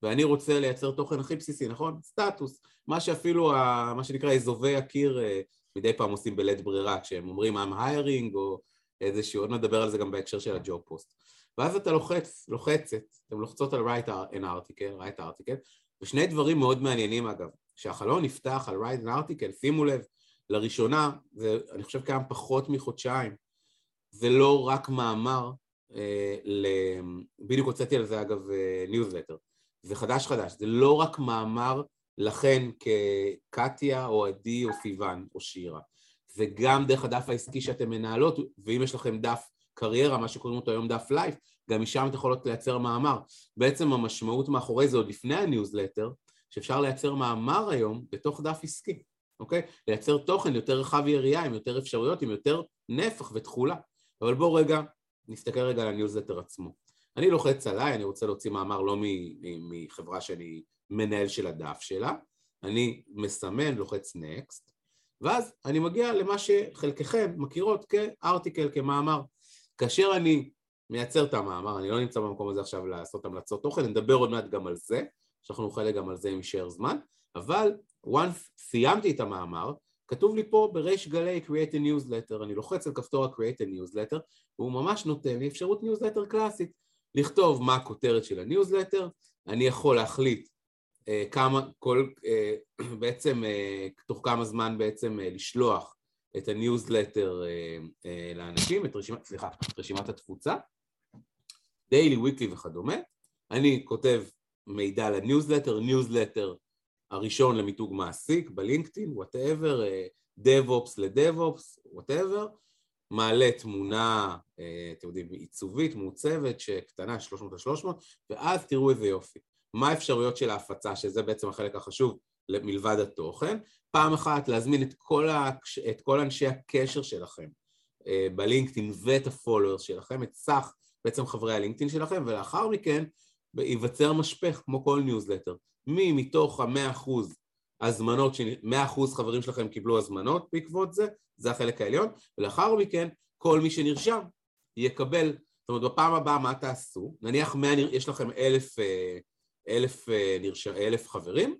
ואני רוצה לייצר תוכן הכי בסיסי, נכון? סטטוס, מה שאפילו, ה, מה שנקרא אזובי הקיר אה, מדי פעם עושים בלית ברירה, כשהם אומרים I'm hiring או איזשהו, עוד נדבר על זה גם בהקשר של ה job post. ואז אתה לוחץ, לוחצת, אתם לוחצות על write an article, write article, ושני דברים מאוד מעניינים אגב, כשהחלון נפתח על write an article, שימו לב, לראשונה, זה אני חושב קיים פחות מחודשיים, זה לא רק מאמר, אה, ל... בדיוק הוצאתי על זה אגב ניוזלטר, אה, זה חדש חדש, זה לא רק מאמר לכן כקטיה או עדי או סיוון או שירה, זה גם דרך הדף העסקי שאתם מנהלות, ואם יש לכם דף קריירה, מה שקוראים אותו היום דף life, גם משם אתם יכולות לייצר מאמר. בעצם המשמעות מאחורי זה עוד לפני הניוזלטר, שאפשר לייצר מאמר היום בתוך דף עסקי, אוקיי? לייצר תוכן יותר רחב יריעה, עם יותר אפשרויות, עם יותר נפח ותכולה. אבל בואו רגע, נסתכל רגע על הניוזלטר עצמו. אני לוחץ עליי, אני רוצה להוציא מאמר לא מחברה שאני מנהל של הדף שלה, אני מסמן, לוחץ Next, ואז אני מגיע למה שחלקכם מכירות כ article, כמאמר. כאשר אני מייצר את המאמר, אני לא נמצא במקום הזה עכשיו לעשות המלצות תוכן, נדבר עוד מעט גם על זה, שאנחנו נוכל גם על זה אם יישאר זמן, אבל once סיימתי את המאמר, כתוב לי פה בריש גלי create a newsletter, אני לוחץ על כפתור ה-create a newsletter, והוא ממש נותן לי אפשרות newsletter קלאסית, לכתוב מה הכותרת של הניוזלטר, אני יכול להחליט אה, כמה, כל, אה, בעצם אה, תוך כמה זמן בעצם אה, לשלוח את הניוזלטר אה, אה, לאנשים, את רשימת, סליחה, את רשימת התפוצה, daily, weekly וכדומה, אני כותב מידע לניוזלטר, ניוזלטר הראשון למיתוג מעסיק בלינקדאין, whatever, DevOps ל DevOps, whatever, מעלה תמונה, אה, אתם יודעים, עיצובית, מעוצבת, שקטנה 300 על 300, ואז תראו איזה יופי. מה האפשרויות של ההפצה, שזה בעצם החלק החשוב מלבד התוכן? פעם אחת להזמין את כל, ה... את כל אנשי הקשר שלכם אה, בלינקדאין ואת ה followers שלכם, את סך בעצם חברי הלינקדאין שלכם, ולאחר מכן ייווצר משפך כמו כל ניוזלטר. מי מתוך המאה אחוז הזמנות, מאה אחוז חברים שלכם קיבלו הזמנות בעקבות זה, זה החלק העליון, ולאחר מכן כל מי שנרשם יקבל, זאת אומרת בפעם הבאה מה תעשו, נניח 100, יש לכם אלף, אה, אלף, אה, נרש... אלף חברים,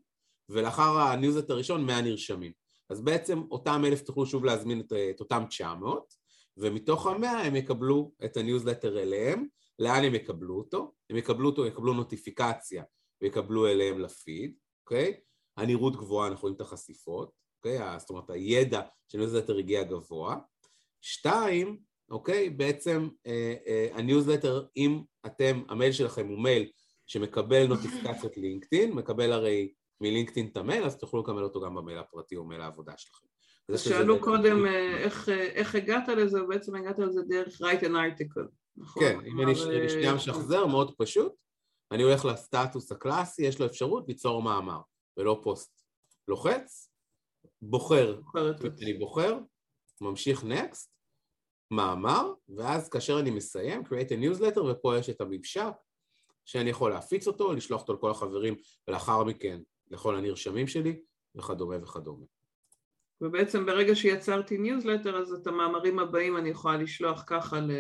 ולאחר הניוזלטר הראשון 100 נרשמים. אז בעצם אותם אלף תוכלו שוב להזמין את, את אותם 900, ומתוך המאה הם יקבלו את הניוזלטר אליהם, לאן הם יקבלו אותו? הם יקבלו אותו, יקבלו נוטיפיקציה ויקבלו אליהם לפיד, אוקיי? הנראות גבוהה, אנחנו רואים את החשיפות, אוקיי? זאת אומרת הידע של ניוזלטר הגיע גבוה. שתיים, אוקיי? בעצם אה, אה, הניוזלטר, אם אתם, המייל שלכם הוא מייל שמקבל נוטיפיקציות לינקדאין, מקבל הרי מלינקדאין את המייל, אז תוכלו לקבל אותו גם במייל הפרטי או מייל העבודה שלכם. שאלו קודם אה, איך, אה, איך הגעת לזה, ובעצם הגעת לזה דרך write an article, נכון? כן, אם אני אה, שנייה משחזר, מאוד פשוט, אני הולך לסטטוס הקלאסי, יש לו אפשרות ליצור מאמר, ולא פוסט. לוחץ, בוחר, אני בוחר, ממשיך next, מאמר, ואז כאשר אני מסיים, create a newsletter, ופה יש את הממשק, שאני יכול להפיץ אותו, לשלוח אותו לכל החברים, ולאחר מכן לכל הנרשמים שלי, וכדומה וכדומה. ובעצם ברגע שיצרתי ניוזלטר, אז את המאמרים הבאים אני יכולה לשלוח ככה ל...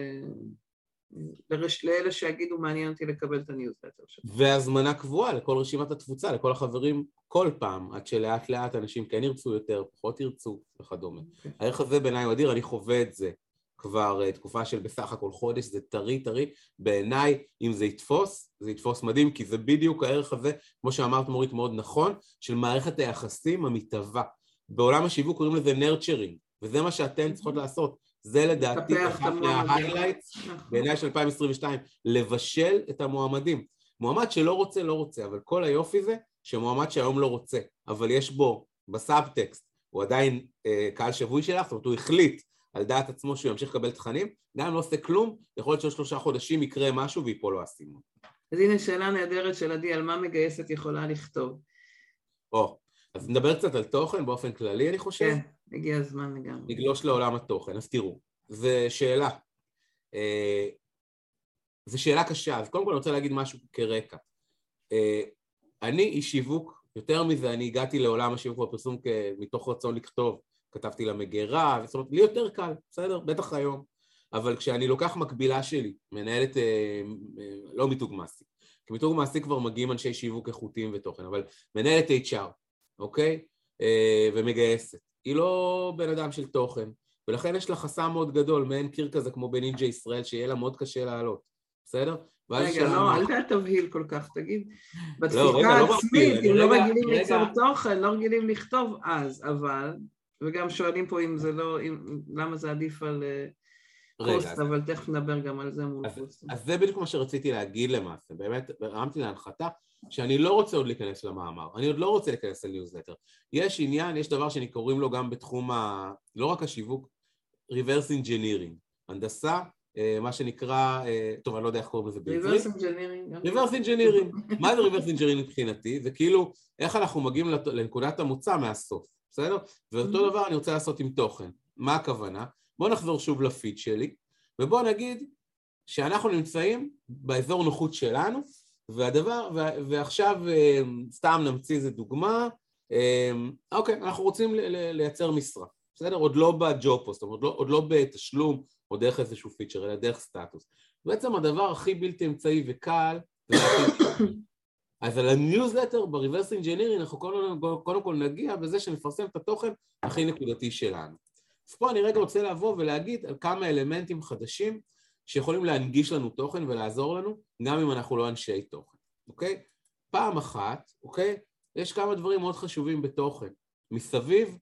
לרש... לאלה שיגידו מעניין אותי לקבל את הניוזלטר שלך. והזמנה קבועה לכל רשימת התפוצה, לכל החברים כל פעם, עד שלאט לאט אנשים כן ירצו יותר, פחות ירצו וכדומה. Okay. אוקיי. הערך הזה בעיניי הוא אדיר, אני חווה את זה כבר uh, תקופה של בסך הכל חודש, זה טרי טרי, בעיניי אם זה יתפוס, זה יתפוס מדהים, כי זה בדיוק הערך הזה, כמו שאמרת מורית מאוד נכון, של מערכת היחסים המתהווה. בעולם השיווק קוראים לזה nurturing, וזה מה שאתן צריכות לעשות, זה לדעתי אחד מה highlights נכון. בעיניי של 2022, לבשל את המועמדים. מועמד שלא רוצה, לא רוצה, אבל כל היופי זה שמועמד שהיום לא רוצה, אבל יש בו, בסאבטקסט, הוא עדיין אה, קהל שבוי שלך, זאת אומרת הוא החליט על דעת עצמו שהוא ימשיך לקבל תכנים, גם אם לא עושה כלום, יכול להיות שעוד שלושה חודשים יקרה משהו ויפול לו האסימון. אז הנה שאלה נהדרת של עדי, על מה מגייסת יכולה לכתוב? או, אז נדבר קצת על תוכן באופן כללי, אני חושב. כן, הגיע הזמן לגמרי. נגלוש לעולם התוכן, אז תראו, זו שאלה. אה, זו שאלה קשה, אז קודם כל אני רוצה להגיד משהו כרקע. אה, אני איש שיווק, יותר מזה, אני הגעתי לעולם השיווק והפרסום מתוך רצון לכתוב, כתבתי למגירה, זאת אומרת, לי יותר קל, בסדר? בטח היום. אבל כשאני לוקח מקבילה שלי, מנהלת, אה, לא מיתוג מעסיק, כי מיתוג מעסיק כבר מגיעים אנשי שיווק איכותיים ותוכן, אבל מנהלת HR, אוקיי? ומגייסת. היא לא בן אדם של תוכן, ולכן יש לה חסם מאוד גדול, מעין קיר כזה כמו בנינג'ה ישראל, שיהיה לה מאוד קשה לעלות, בסדר? רגע, לא, אל תבהיל כל כך, תגיד. לא, לא העצמית, אם לא רגילים ליצור תוכן, לא רגילים לכתוב אז, אבל, וגם שואלים פה אם זה לא, למה זה עדיף על פוסט, אבל תכף נדבר גם על זה מול פוסט. אז זה בדיוק מה שרציתי להגיד למעשה, באמת הרמתי להנחתה שאני לא רוצה עוד להיכנס למאמר, אני עוד לא רוצה להיכנס לניוזלטר. יש עניין, יש דבר שאני קוראים לו גם בתחום ה... לא רק השיווק, reverse engineering, הנדסה, אה, מה שנקרא, אה, טוב, אני לא יודע איך קוראים לזה בעברית. reverse engineering. reverse engineering. מה זה reverse engineering מבחינתי? זה כאילו, איך אנחנו מגיעים לנקודת המוצא מהסוף, בסדר? ואותו mm-hmm. דבר אני רוצה לעשות עם תוכן. מה הכוונה? בואו נחזור שוב לפיד שלי, ובואו נגיד שאנחנו נמצאים באזור נוחות שלנו, והדבר, ועכשיו אה, סתם נמציא איזה דוגמה, אה, אוקיי, אנחנו רוצים לייצר משרה, בסדר? עוד לא ב job post, עוד לא, עוד לא בתשלום או דרך איזשהו פיצ'ר, אלא דרך סטטוס. בעצם הדבר הכי בלתי אמצעי וקל, אז על הניוזלטר ב reverse engineering אנחנו קודם, קודם כל נגיע בזה שנפרסם את התוכן הכי נקודתי שלנו. אז פה אני רגע רוצה לבוא ולהגיד על כמה אלמנטים חדשים שיכולים להנגיש לנו תוכן ולעזור לנו, גם אם אנחנו לא אנשי תוכן, אוקיי? פעם אחת, אוקיי? יש כמה דברים מאוד חשובים בתוכן. מסביב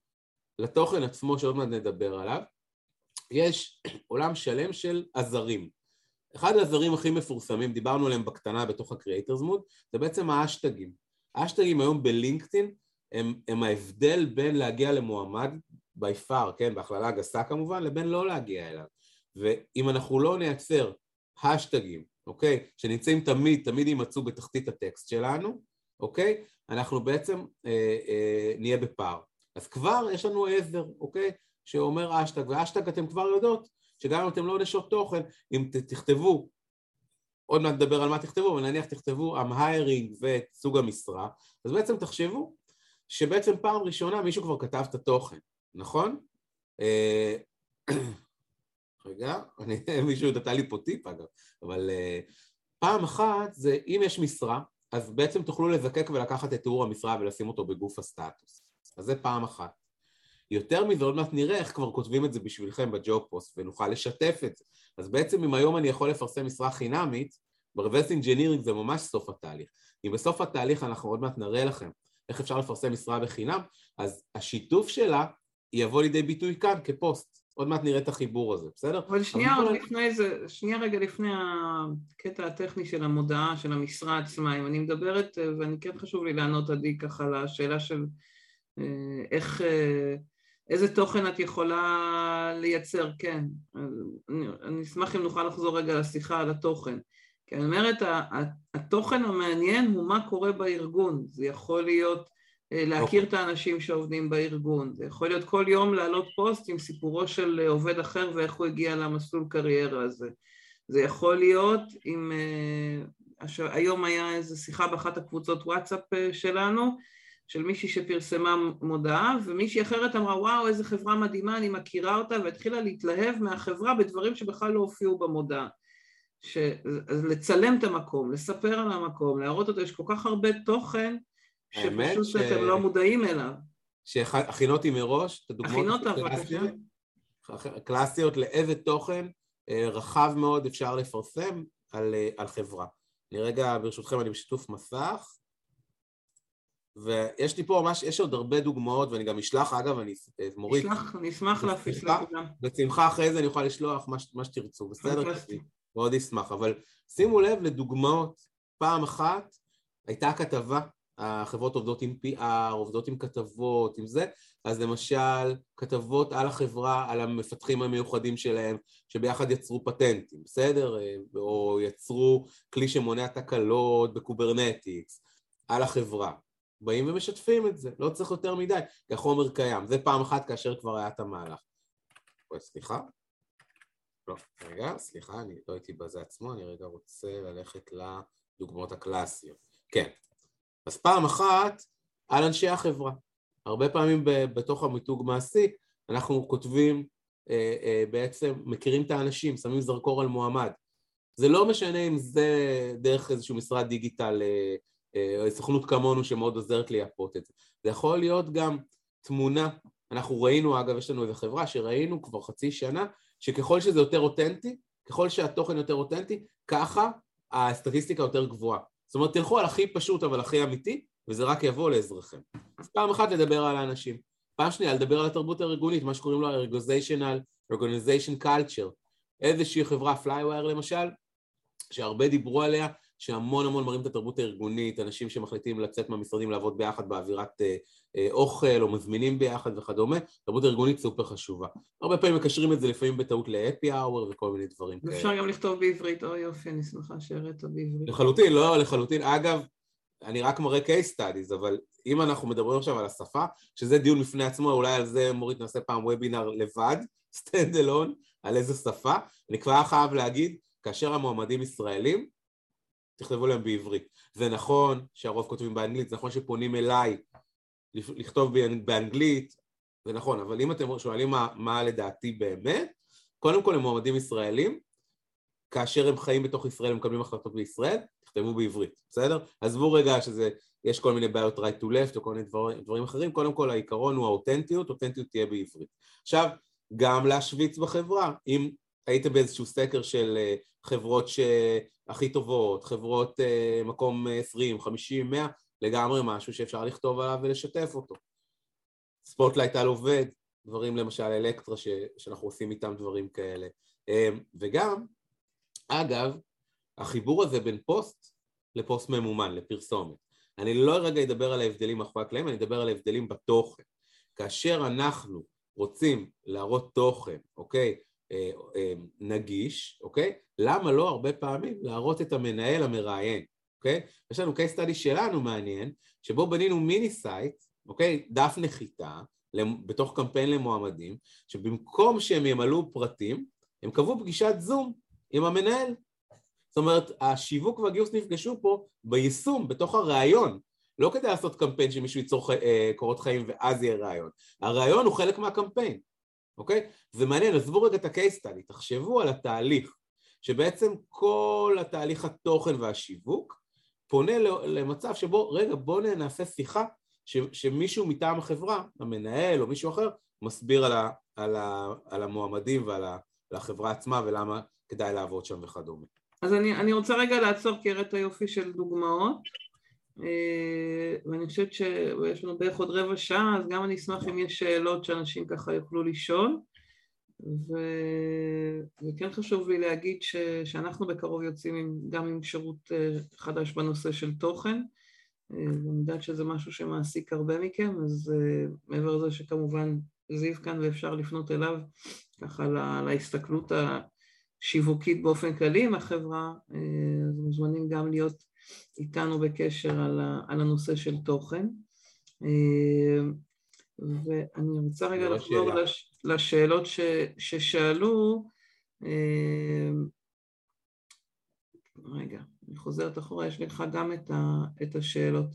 לתוכן עצמו שעוד מעט נדבר עליו, יש עולם שלם של עזרים. אחד העזרים הכי מפורסמים, דיברנו עליהם בקטנה בתוך ה-Creators Mood, זה בעצם האשטגים. האשטגים היום בלינקדאין הם, הם ההבדל בין להגיע למועמד by far, כן, בהכללה גסה כמובן, לבין לא להגיע אליו. ואם אנחנו לא נייצר השטגים, אוקיי, שנמצאים תמיד, תמיד יימצאו בתחתית הטקסט שלנו, אוקיי, אנחנו בעצם אה, אה, נהיה בפער. אז כבר יש לנו עזר, אוקיי, שאומר אשטג, ואשטג אתם כבר יודעות שגם אם אתם לא נשות תוכן, אם תכתבו, עוד מעט נדבר על מה תכתבו, אבל נניח תכתבו I'm hiring ואת סוג המשרה, אז בעצם תחשבו שבעצם פעם ראשונה מישהו כבר כתב את התוכן, נכון? רגע, אני, מישהו נתן לי פה טיפ אגב, אבל uh, פעם אחת זה אם יש משרה, אז בעצם תוכלו לזקק ולקחת את תיאור המשרה ולשים אותו בגוף הסטטוס. אז זה פעם אחת. יותר מזה, עוד מעט נראה איך כבר כותבים את זה בשבילכם בג'וב פוסט ונוכל לשתף את זה. אז בעצם אם היום אני יכול לפרסם משרה חינמית, ב reverse engineering זה ממש סוף התהליך. אם בסוף התהליך אנחנו עוד מעט נראה לכם איך אפשר לפרסם משרה בחינם, אז השיתוף שלה יבוא לידי ביטוי כאן כפוסט. עוד מעט נראה את החיבור הזה, בסדר? אבל שנייה אבל... לפני זה, שנייה רגע לפני הקטע הטכני של המודעה, של המשרה עצמה, אם אני מדברת, ואני כן חשוב לי לענות עדי ככה לשאלה של אה, איך, אה, איזה תוכן את יכולה לייצר, כן. אני, אני אשמח אם נוכל לחזור רגע לשיחה על התוכן. כי אני אומרת, התוכן המעניין הוא מה קורה בארגון, זה יכול להיות אה, להכיר okay. את האנשים שעובדים בארגון. זה יכול להיות כל יום להעלות פוסט עם סיפורו של אה, עובד אחר ואיך הוא הגיע למסלול קריירה הזה. זה יכול להיות עם... אה, היום היה איזו שיחה באחת הקבוצות וואטסאפ שלנו, של מישהי שפרסמה מודעה, ומישהי אחרת אמרה, וואו, איזה חברה מדהימה, אני מכירה אותה, והתחילה להתלהב מהחברה בדברים שבכלל לא הופיעו במודעה. ש... לצלם את המקום, לספר על המקום, להראות אותו, יש כל כך הרבה תוכן שפשוט ש... אתם לא מודעים אליו. שהכינותי מראש, את הדוגמאות הקלאסיות, קלאסיות לאיזה תוכן אה, רחב מאוד אפשר לפרסם על, אה, על חברה. אני רגע, ברשותכם, אני בשיתוף מסך. ויש לי פה ממש, יש עוד הרבה דוגמאות, ואני גם אשלח, אגב, אני מוריד. אשלח, אני אשמח להפיץ לכולם. בשמחה אחרי זה אני אוכל לשלוח מה, מה שתרצו, בסדר? מאוד אשמח, אבל שימו לב לדוגמאות. פעם אחת הייתה כתבה, החברות עובדות עם PR, עובדות עם כתבות, עם זה, אז למשל, כתבות על החברה, על המפתחים המיוחדים שלהם, שביחד יצרו פטנטים, בסדר? או יצרו כלי שמונע תקלות ב-Kubernetes, על החברה. באים ומשתפים את זה, לא צריך יותר מדי, כי החומר קיים. זה פעם אחת כאשר כבר היה את המהלך. אוי, סליחה? לא, רגע, סליחה, אני לא הייתי בזה עצמו, אני רגע רוצה ללכת לדוגמאות הקלאסיות. כן, אז פעם אחת על אנשי החברה. הרבה פעמים בתוך המיתוג מעשי אנחנו כותבים, אה, אה, בעצם מכירים את האנשים, שמים זרקור על מועמד. זה לא משנה אם זה דרך איזשהו משרד דיגיטל, אה, סוכנות כמונו שמאוד עוזרת לייפות את זה. זה יכול להיות גם תמונה, אנחנו ראינו, אגב, יש לנו איזו חברה שראינו כבר חצי שנה, שככל שזה יותר אותנטי, ככל שהתוכן יותר אותנטי, ככה הסטטיסטיקה יותר גבוהה. זאת אומרת, תלכו על הכי פשוט אבל הכי אמיתי, וזה רק יבוא לעזרכם. אז פעם אחת לדבר על האנשים. פעם שנייה, לדבר על התרבות הארגונית, מה שקוראים לו ה-organizational, organization culture. איזושהי חברה, Playwire למשל, שהרבה דיברו עליה, שהמון המון מראים את התרבות הארגונית, אנשים שמחליטים לצאת מהמשרדים לעבוד ביחד באווירת אה, אה, אוכל או מזמינים ביחד וכדומה, תרבות ארגונית סופר חשובה. הרבה פעמים מקשרים את זה לפעמים בטעות ל-happy hour וכל מיני דברים כאלה. אפשר גם לכתוב בעברית, אוי יופי, אני שמחה שהראית בעברית. לחלוטין, לא, לחלוטין. אגב, אני רק מראה case studies, אבל אם אנחנו מדברים עכשיו על השפה, שזה דיון בפני עצמו, אולי על זה מורית נעשה פעם וובינר לבד, stand alone, על איזה שפה, אני כבר חייב להגיד, כאשר המועמדים ישראלים, תכתבו להם בעברית. זה נכון שהרוב כותבים באנגלית, זה נכון שפונים אליי לכתוב באנגלית, זה נכון, אבל אם אתם שואלים מה, מה לדעתי באמת, קודם כל הם מועמדים ישראלים, כאשר הם חיים בתוך ישראל, הם מקבלים החלטות בישראל, תכתבו בעברית, בסדר? עזבו רגע שזה, יש כל מיני בעיות right to left או כל מיני דבר, דברים אחרים, קודם כל העיקרון הוא האותנטיות, אותנטיות תהיה בעברית. עכשיו, גם להשוויץ בחברה, אם הייתם באיזשהו סקר של אה, חברות שהכי טובות, חברות אה, מקום 20, 50, 100, לגמרי משהו שאפשר לכתוב עליו ולשתף אותו. spotlight על עובד, דברים למשל אלקטרה ש, שאנחנו עושים איתם דברים כאלה. אה, וגם, אגב, החיבור הזה בין פוסט לפוסט ממומן, לפרסומת. אני לא רגע אדבר על ההבדלים מאחורי הקלעים, אני אדבר על ההבדלים בתוכן. כאשר אנחנו רוצים להראות תוכן, אוקיי, נגיש, אוקיי? למה לא הרבה פעמים להראות את המנהל המראיין, אוקיי? יש לנו case study שלנו מעניין, שבו בנינו mini site, אוקיי? דף נחיתה, בתוך קמפיין למועמדים, שבמקום שהם ימלאו פרטים, הם קבעו פגישת זום עם המנהל. זאת אומרת, השיווק והגיוס נפגשו פה ביישום, בתוך הראיון, לא כדי לעשות קמפיין שמישהו ייצור אה, קורות חיים ואז יהיה ראיון. הראיון הוא חלק מהקמפיין. אוקיי? זה מעניין, עזבו רגע את ה-case study, תחשבו על התהליך, שבעצם כל התהליך התוכן והשיווק פונה למצב שבו, רגע, בואו נעשה שיחה ש, שמישהו מטעם החברה, המנהל או מישהו אחר, מסביר על, ה, על, ה, על המועמדים ועל ה, החברה עצמה ולמה כדאי לעבוד שם וכדומה. אז אני, אני רוצה רגע לעצור כי הראית יופי של דוגמאות ואני חושבת שיש לנו בערך עוד רבע שעה, אז גם אני אשמח אם יש שאלות שאנשים ככה יוכלו לשאול. ו... וכן חשוב לי להגיד ש... שאנחנו בקרוב יוצאים עם... גם עם שירות אה, חדש בנושא של תוכן. אה, ואני יודעת שזה משהו שמעסיק הרבה מכם, אז מעבר לזה שכמובן זיו כאן ואפשר לפנות אליו ככה לה... להסתכלות השיווקית באופן כללי עם החברה, אז מוזמנים גם להיות איתנו בקשר על, ה, על הנושא של תוכן. ואני רוצה רגע לחזור לש, לשאלות ש, ששאלו. רגע, אני חוזרת אחורה, יש לך גם את, ה, את השאלות.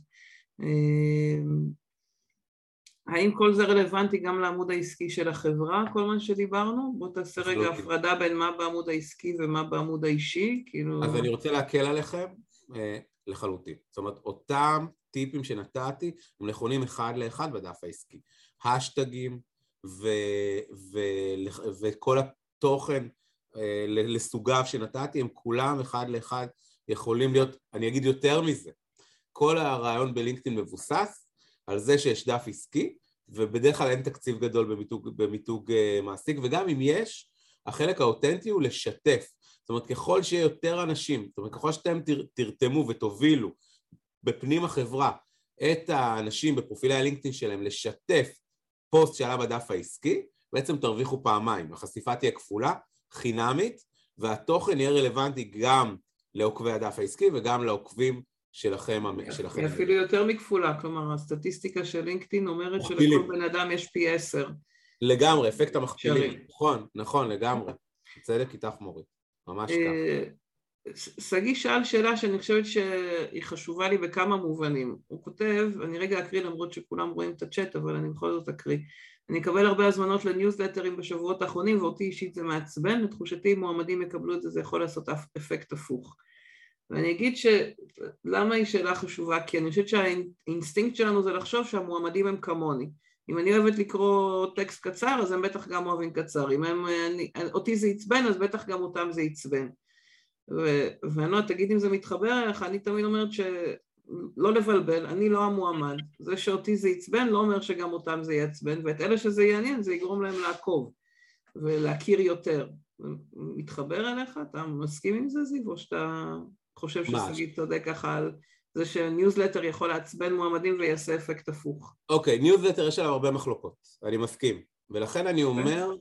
האם כל זה רלוונטי גם לעמוד העסקי של החברה, כל מה שדיברנו? בוא תעשה רגע הפרדה בין מה בעמוד העסקי ומה בעמוד האישי, כאילו... אז אני רוצה להקל עליכם, אה, לחלוטין. זאת אומרת, אותם טיפים שנתתי הם נכונים אחד לאחד בדף העסקי. השטגים וכל התוכן אה, לסוגיו שנתתי הם כולם אחד לאחד יכולים להיות, אני אגיד יותר מזה, כל הרעיון בלינקדאין מבוסס על זה שיש דף עסקי, ובדרך כלל אין תקציב גדול במיתוג, במיתוג uh, מעסיק, וגם אם יש, החלק האותנטי הוא לשתף. זאת אומרת, ככל שיהיה יותר אנשים, זאת אומרת, ככל שאתם תר, תרתמו ותובילו בפנים החברה את האנשים בפרופילי הלינקדאין שלהם לשתף פוסט שעלה בדף העסקי, בעצם תרוויחו פעמיים, החשיפה תהיה כפולה, חינמית, והתוכן יהיה רלוונטי גם לעוקבי הדף העסקי וגם לעוקבים שלכם. שלכם. היא אפילו יותר מכפולה, כלומר הסטטיסטיקה של לינקדאין אומרת שלכל בן אדם יש פי עשר. לגמרי, אפקט המכפילים, נכון, נכון, לגמרי. צדק איתך מורית, ממש אה, ככה. שגיא שאל שאלה שאני חושבת שהיא חשובה לי בכמה מובנים. הוא כותב, אני רגע אקריא למרות שכולם רואים את הצ'אט, אבל אני בכל זאת אקריא. אני אקבל הרבה הזמנות לניוזלטרים בשבועות האחרונים ואותי אישית זה מעצבן, לתחושתי אם מועמדים יקבלו את זה זה יכול לעשות אפקט הפוך. ואני אגיד שלמה היא שאלה חשובה? כי אני חושבת שהאינסטינקט שלנו זה לחשוב שהמועמדים הם כמוני. אם אני אוהבת לקרוא טקסט קצר אז הם בטח גם אוהבים קצר, אם הם, אני, אותי זה עצבן אז בטח גם אותם זה עצבן. ואני לא יודעת, תגיד אם זה מתחבר אליך, אני תמיד אומרת ש... לא לבלבל, אני לא המועמד. זה שאותי זה עצבן לא אומר שגם אותם זה יעצבן, ואת אלה שזה יעניין זה יגרום להם לעקוב ולהכיר יותר. מתחבר אליך? אתה מסכים עם זה זיו? או שאתה חושב ששגיא צודק ככה על זה שניוזלטר יכול לעצבן מועמדים ויעשה אפקט הפוך? אוקיי, ניוזלטר יש עליו הרבה מחלוקות, אני מסכים. ולכן אני אוקיי. אומר,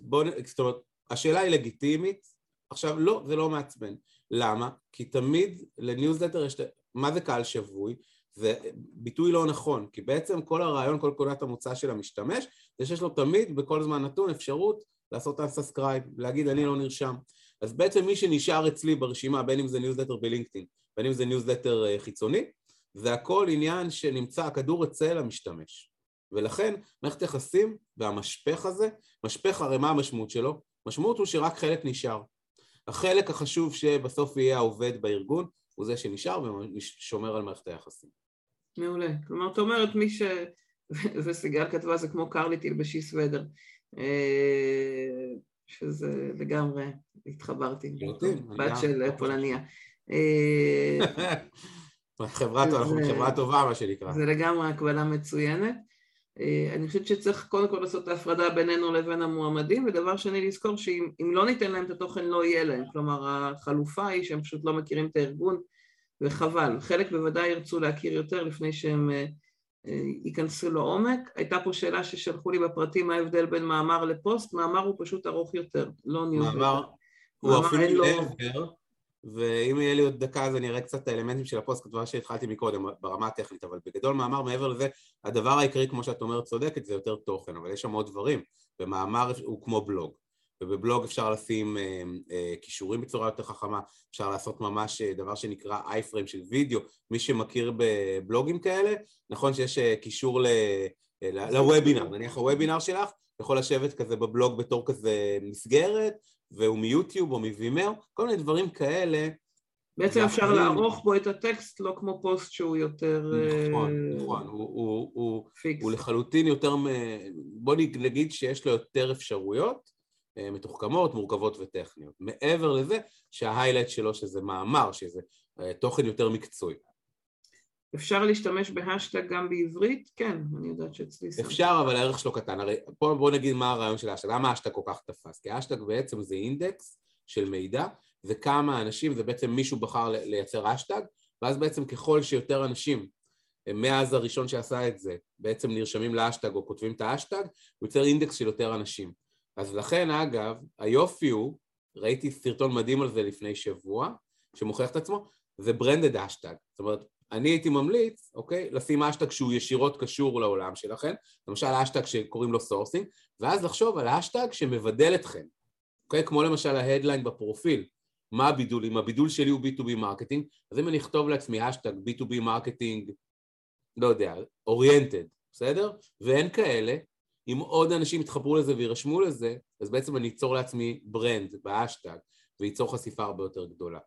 בוא, זאת אומרת, השאלה היא לגיטימית, עכשיו לא, זה לא מעצבן. למה? כי תמיד לניוזלטר יש, מה זה קהל שבוי? זה ביטוי לא נכון, כי בעצם כל הרעיון, כל נקודת המוצא של המשתמש, זה שיש לו תמיד בכל זמן נתון אפשרות לעשות unsubscribe, להגיד אני לא נרשם. אז בעצם מי שנשאר אצלי ברשימה, בין אם זה ניוזלטר בלינקדאין, בין אם זה ניוזלטר אה, חיצוני, זה הכל עניין שנמצא, הכדור אצל המשתמש. ולכן מערכת יחסים והמשפך הזה, משפך הרי מה המשמעות שלו? המשמעות הוא שרק חלק נשאר. החלק החשוב שבסוף יהיה העובד בארגון הוא זה שנשאר ושומר על מערכת היחסים. מעולה. כלומר, את אומרת מי ש... וסיגל כתבה זה כמו קרלי תלבשי סוודר. שזה לגמרי, התחברתי. בת של פולניה. אה, חברה טובה מה שנקרא. זה לגמרי הקבלה מצוינת. אה, אני חושבת שצריך קודם כל לעשות את ההפרדה בינינו לבין המועמדים, ודבר שני לזכור שאם לא ניתן להם את התוכן לא יהיה להם, כלומר החלופה היא שהם פשוט לא מכירים את הארגון וחבל, חלק בוודאי ירצו להכיר יותר לפני שהם אה, ייכנסו לעומק. הייתה פה שאלה ששלחו לי בפרטים מה ההבדל בין מאמר לפוסט, מאמר הוא פשוט ארוך יותר, לא ניוזר. מאמר הוא אפילו מעבר, ואם יהיה לי עוד דקה אז אני אראה קצת את האלמנטים של הפוסט, כתבה שהתחלתי מקודם ברמה הטכנית, אבל בגדול מאמר מעבר לזה, הדבר העיקרי כמו שאת אומרת צודקת זה יותר תוכן, אבל יש שם עוד דברים, ומאמר הוא כמו בלוג, ובבלוג אפשר לשים אה, אה, כישורים בצורה יותר חכמה, אפשר לעשות ממש אה, דבר שנקרא אייפריים של וידאו, מי שמכיר בבלוגים כאלה, נכון שיש קישור לוובינר, נניח הוובינר שלך יכול לשבת כזה בבלוג בתור כזה מסגרת והוא מיוטיוב או מווימר, כל מיני דברים כאלה. בעצם אפשר לערוך בו את הטקסט לא כמו פוסט שהוא יותר... נכון, נכון, הוא, הוא, הוא, הוא לחלוטין יותר, בוא נגיד שיש לו יותר אפשרויות מתוחכמות, מורכבות וטכניות. מעבר לזה שה-highlight שלו שזה מאמר, שזה תוכן יותר מקצועי. אפשר להשתמש ב-hashtag גם בעברית? כן, אני יודעת שאצלי... אפשר, אבל הערך שלו קטן. הרי פה בוא נגיד מה הרעיון של ה-hashtag, למה ה-hashtag כל כך תפס? כי ה-hashtag בעצם זה אינדקס של מידע, וכמה אנשים, זה בעצם מישהו בחר לייצר השטג, ואז בעצם ככל שיותר אנשים, מאז הראשון שעשה את זה, בעצם נרשמים ל-hashtag או כותבים את ה-hashtag, הוא יוצר אינדקס של יותר אנשים. אז לכן, אגב, היופי הוא, ראיתי סרטון מדהים על זה לפני שבוע, שמוכיח את עצמו, זה branded hashtag. זאת אומרת, אני הייתי ממליץ, אוקיי, לשים אשטג שהוא ישירות קשור לעולם שלכם, למשל אשטג שקוראים לו sourcing, ואז לחשוב על ה-hashtag שמבדל אתכם, אוקיי? כמו למשל ה-headline בפרופיל, מה הבידול? אם הבידול שלי הוא B2B marketing, אז אם אני אכתוב לעצמי hashtag B2B marketing, לא יודע, oriented, בסדר? ואין כאלה, אם עוד אנשים יתחברו לזה וירשמו לזה, אז בעצם אני אצור לעצמי brand ב-hashtag, וייצור חשיפה הרבה יותר גדולה.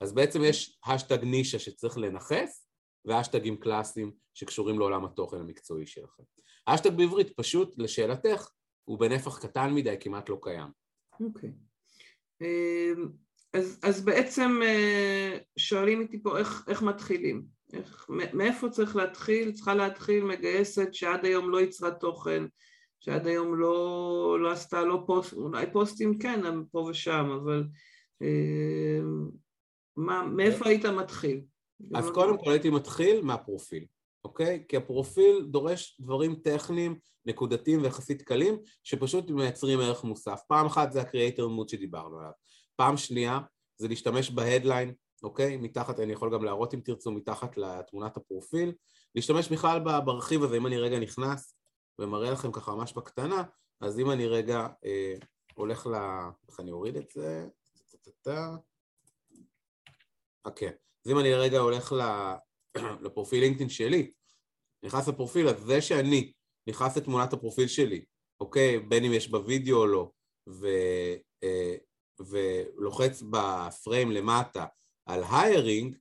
אז בעצם יש השטג נישה שצריך לנכס, ו-hashtag-ים קלאסיים שקשורים לעולם התוכן המקצועי שלכם. השטג בעברית, פשוט, לשאלתך, הוא בנפח קטן מדי, כמעט לא קיים. אוקיי. Okay. אמ, אז, אז בעצם אה, שואלים איתי פה איך, איך מתחילים. איך, מאיפה צריך להתחיל? צריכה להתחיל מגייסת שעד היום לא יצרה תוכן, שעד היום לא, לא עשתה לא פוסט, אולי פוסטים כן, פה ושם, אבל אה, מה, מאיפה היית מתחיל? אז קודם כל הייתי מתחיל מהפרופיל, אוקיי? כי הפרופיל דורש דברים טכניים, נקודתיים ויחסית קלים, שפשוט מייצרים ערך מוסף. פעם אחת זה הקריאייטר מוד שדיברנו עליו. פעם שנייה זה להשתמש בהדליין, אוקיי? מתחת, אני יכול גם להראות אם תרצו מתחת לתמונת הפרופיל, להשתמש בכלל ברכיב הזה, אם אני רגע נכנס ומראה לכם ככה ממש בקטנה, אז אם אני רגע אה, הולך ל... איך אני אוריד את זה? אוקיי. אז אם אני רגע הולך לפרופיל לינקדאין שלי, נכנס לפרופיל, אז זה שאני נכנס לתמונת הפרופיל שלי, אוקיי? בין אם יש בה וידאו או לא, ו, אה, ולוחץ ב-frame למטה על hiring,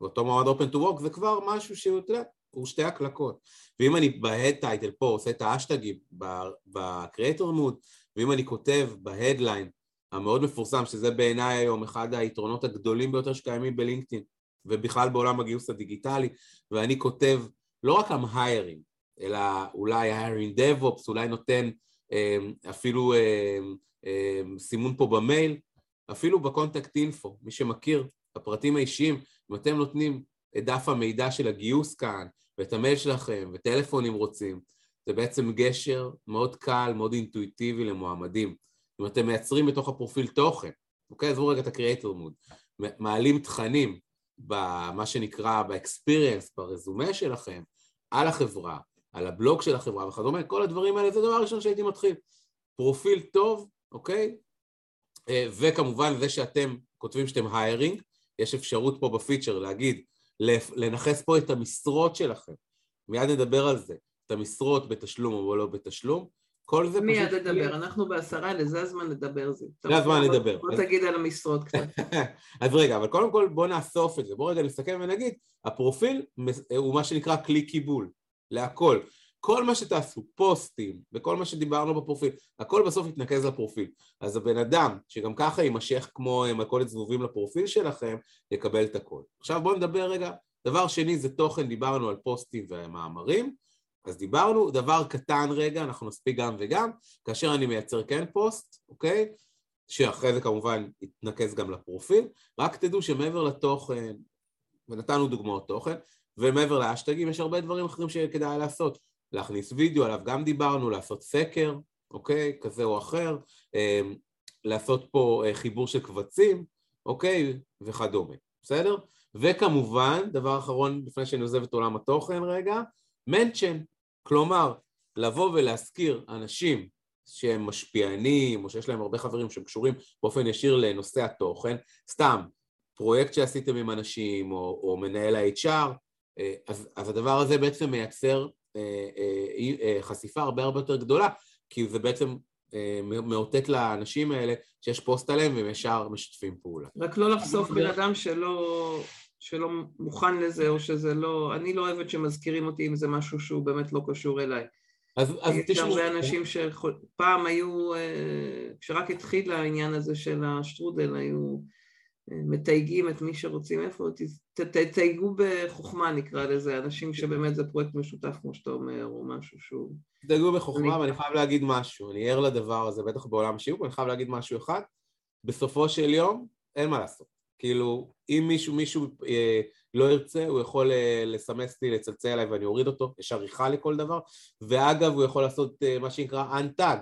ואותו מועמד open to work, זה כבר משהו שהוא, אתה יודע, הוא שתי הקלקות. ואם אני ב-head title פה עושה את ה-hashtag-ים ב-creator mode, ואם אני כותב ב-headline המאוד מפורסם, שזה בעיניי היום אחד היתרונות הגדולים ביותר שקיימים בלינקדאין, ובכלל בעולם הגיוס הדיגיטלי, ואני כותב לא רק I'm hiring, אלא אולי hiring DevOps, אולי נותן אמ, אפילו אמ, אמ, סימון פה במייל, אפילו ב contact info, מי שמכיר, הפרטים האישיים, אם אתם נותנים את דף המידע של הגיוס כאן, ואת המייל שלכם, וטלפון אם רוצים, זה בעצם גשר מאוד קל, מאוד אינטואיטיבי למועמדים. אם אתם מייצרים בתוך הפרופיל תוכן, אוקיי? עזבו רגע את ה-Creator Mood, מעלים תכנים במה שנקרא, ב-experience, ברזומה שלכם, על החברה, על הבלוג של החברה וכדומה, כל הדברים האלה זה הדבר הראשון שהייתי מתחיל. פרופיל טוב, אוקיי? אה, וכמובן זה שאתם כותבים שאתם היירינג, יש אפשרות פה בפיצ'ר להגיד, לנכס פה את המשרות שלכם, מיד נדבר על זה, את המשרות בתשלום או לא בתשלום, כל זה פשוט... מיד נדבר, אנחנו בעשרה אלה, זה הזמן לדבר זה. זה הזמן לדבר. בוא תגיד על המשרות קצת. אז רגע, אבל קודם כל בוא נאסוף את זה, בוא רגע נסכם ונגיד, הפרופיל הוא מה שנקרא כלי קיבול, להכל. כל מה שתעשו, פוסטים וכל מה שדיברנו בפרופיל, הכל בסוף יתנקז לפרופיל. אז הבן אדם שגם ככה יימשך כמו מלכודת זבובים לפרופיל שלכם, יקבל את הכל. עכשיו בואו נדבר רגע, דבר שני זה תוכן, דיברנו על פוסטים ומאמרים, אז דיברנו, דבר קטן רגע, אנחנו נספיק גם וגם, כאשר אני מייצר כן פוסט, אוקיי? שאחרי זה כמובן יתנקז גם לפרופיל, רק תדעו שמעבר לתוכן, ונתנו דוגמאות תוכן, ומעבר לאשטגים יש הרבה דברים אחרים שכדאי לעשות. להכניס וידאו, עליו גם דיברנו, לעשות סקר, אוקיי? כזה או אחר, אמ, לעשות פה אה, חיבור של קבצים, אוקיי? וכדומה, בסדר? וכמובן, דבר אחרון לפני שאני עוזב את עולם התוכן רגע, מנצ'ן, כלומר, לבוא ולהזכיר אנשים שהם משפיענים, או שיש להם הרבה חברים שהם קשורים באופן ישיר לנושא התוכן, סתם, פרויקט שעשיתם עם אנשים, או, או מנהל ה-HR, אה, אז, אז הדבר הזה בעצם מייצר חשיפה הרבה הרבה יותר גדולה, כי זה בעצם מאותת לאנשים האלה שיש פוסט עליהם והם ישר משתפים פעולה. רק לא לחשוף בן אדם שלא, שלא מוכן לזה, או שזה לא... אני לא אוהבת שמזכירים אותי אם זה משהו שהוא באמת לא קשור אליי. אז, אז תשמעו... יש הרבה אנשים שפעם היו, כשרק התחיל העניין הזה של השטרודל, היו מתייגים את מי שרוצים איפה, תתייגו בחוכמה נקרא לזה, אנשים שבאמת זה פרויקט משותף כמו שאתה אומר, או משהו שהוא... תתייגו בחוכמה, ואני חייב להגיד משהו, אני ער לדבר הזה, בטח בעולם השיווק, אני חייב להגיד משהו אחד, בסופו של יום אין מה לעשות, כאילו אם מישהו, מישהו אה, לא ירצה, הוא יכול אה, לסמס לי, לצלצל אליי ואני אוריד אותו, יש עריכה לכל דבר, ואגב הוא יכול לעשות אה, מה שנקרא unTag,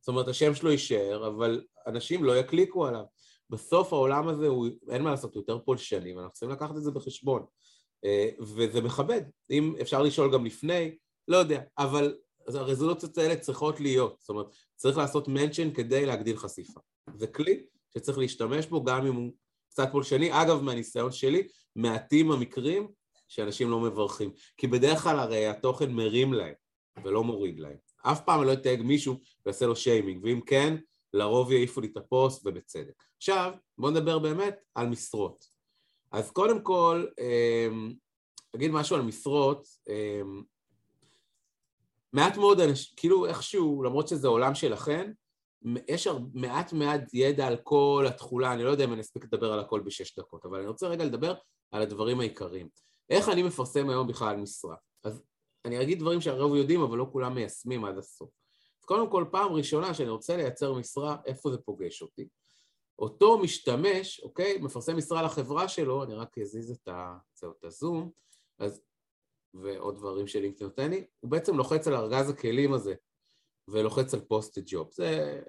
זאת אומרת השם שלו יישאר, אבל אנשים לא יקליקו עליו בסוף העולם הזה הוא, אין מה לעשות, הוא יותר פולשני, ואנחנו צריכים לקחת את זה בחשבון. אה, וזה מכבד. אם אפשר לשאול גם לפני, לא יודע, אבל הרזולוציות האלה צריכות להיות. זאת אומרת, צריך לעשות מנשן כדי להגדיל חשיפה. זה כלי שצריך להשתמש בו גם אם הוא קצת פולשני. אגב, מהניסיון שלי, מעטים המקרים שאנשים לא מברכים. כי בדרך כלל הרי התוכן מרים להם ולא מוריד להם. אף פעם לא יתייג מישהו ויעשה לו שיימינג, ואם כן, לרוב יעיפו לי את הפוסט ובצדק. עכשיו, בואו נדבר באמת על משרות. אז קודם כל, אגיד אמ, משהו על משרות, אמ, מעט מאוד אנשים, כאילו איכשהו, למרות שזה עולם שלכם, יש מעט מעט ידע על כל התכולה, אני לא יודע אם אני אספיק לדבר על הכל בשש דקות, אבל אני רוצה רגע לדבר על הדברים העיקריים. איך אני מפרסם היום בכלל משרה? אז אני אגיד דברים שהרוב יודעים, אבל לא כולם מיישמים עד הסוף. קודם כל, פעם ראשונה שאני רוצה לייצר משרה, איפה זה פוגש אותי? אותו משתמש, אוקיי, מפרסם משרה לחברה שלו, אני רק אזיז את, ה, את הזום, אז, ועוד דברים שלינקדאין נותן לי, הוא בעצם לוחץ על ארגז הכלים הזה, ולוחץ על פוסט ג'וב. זה,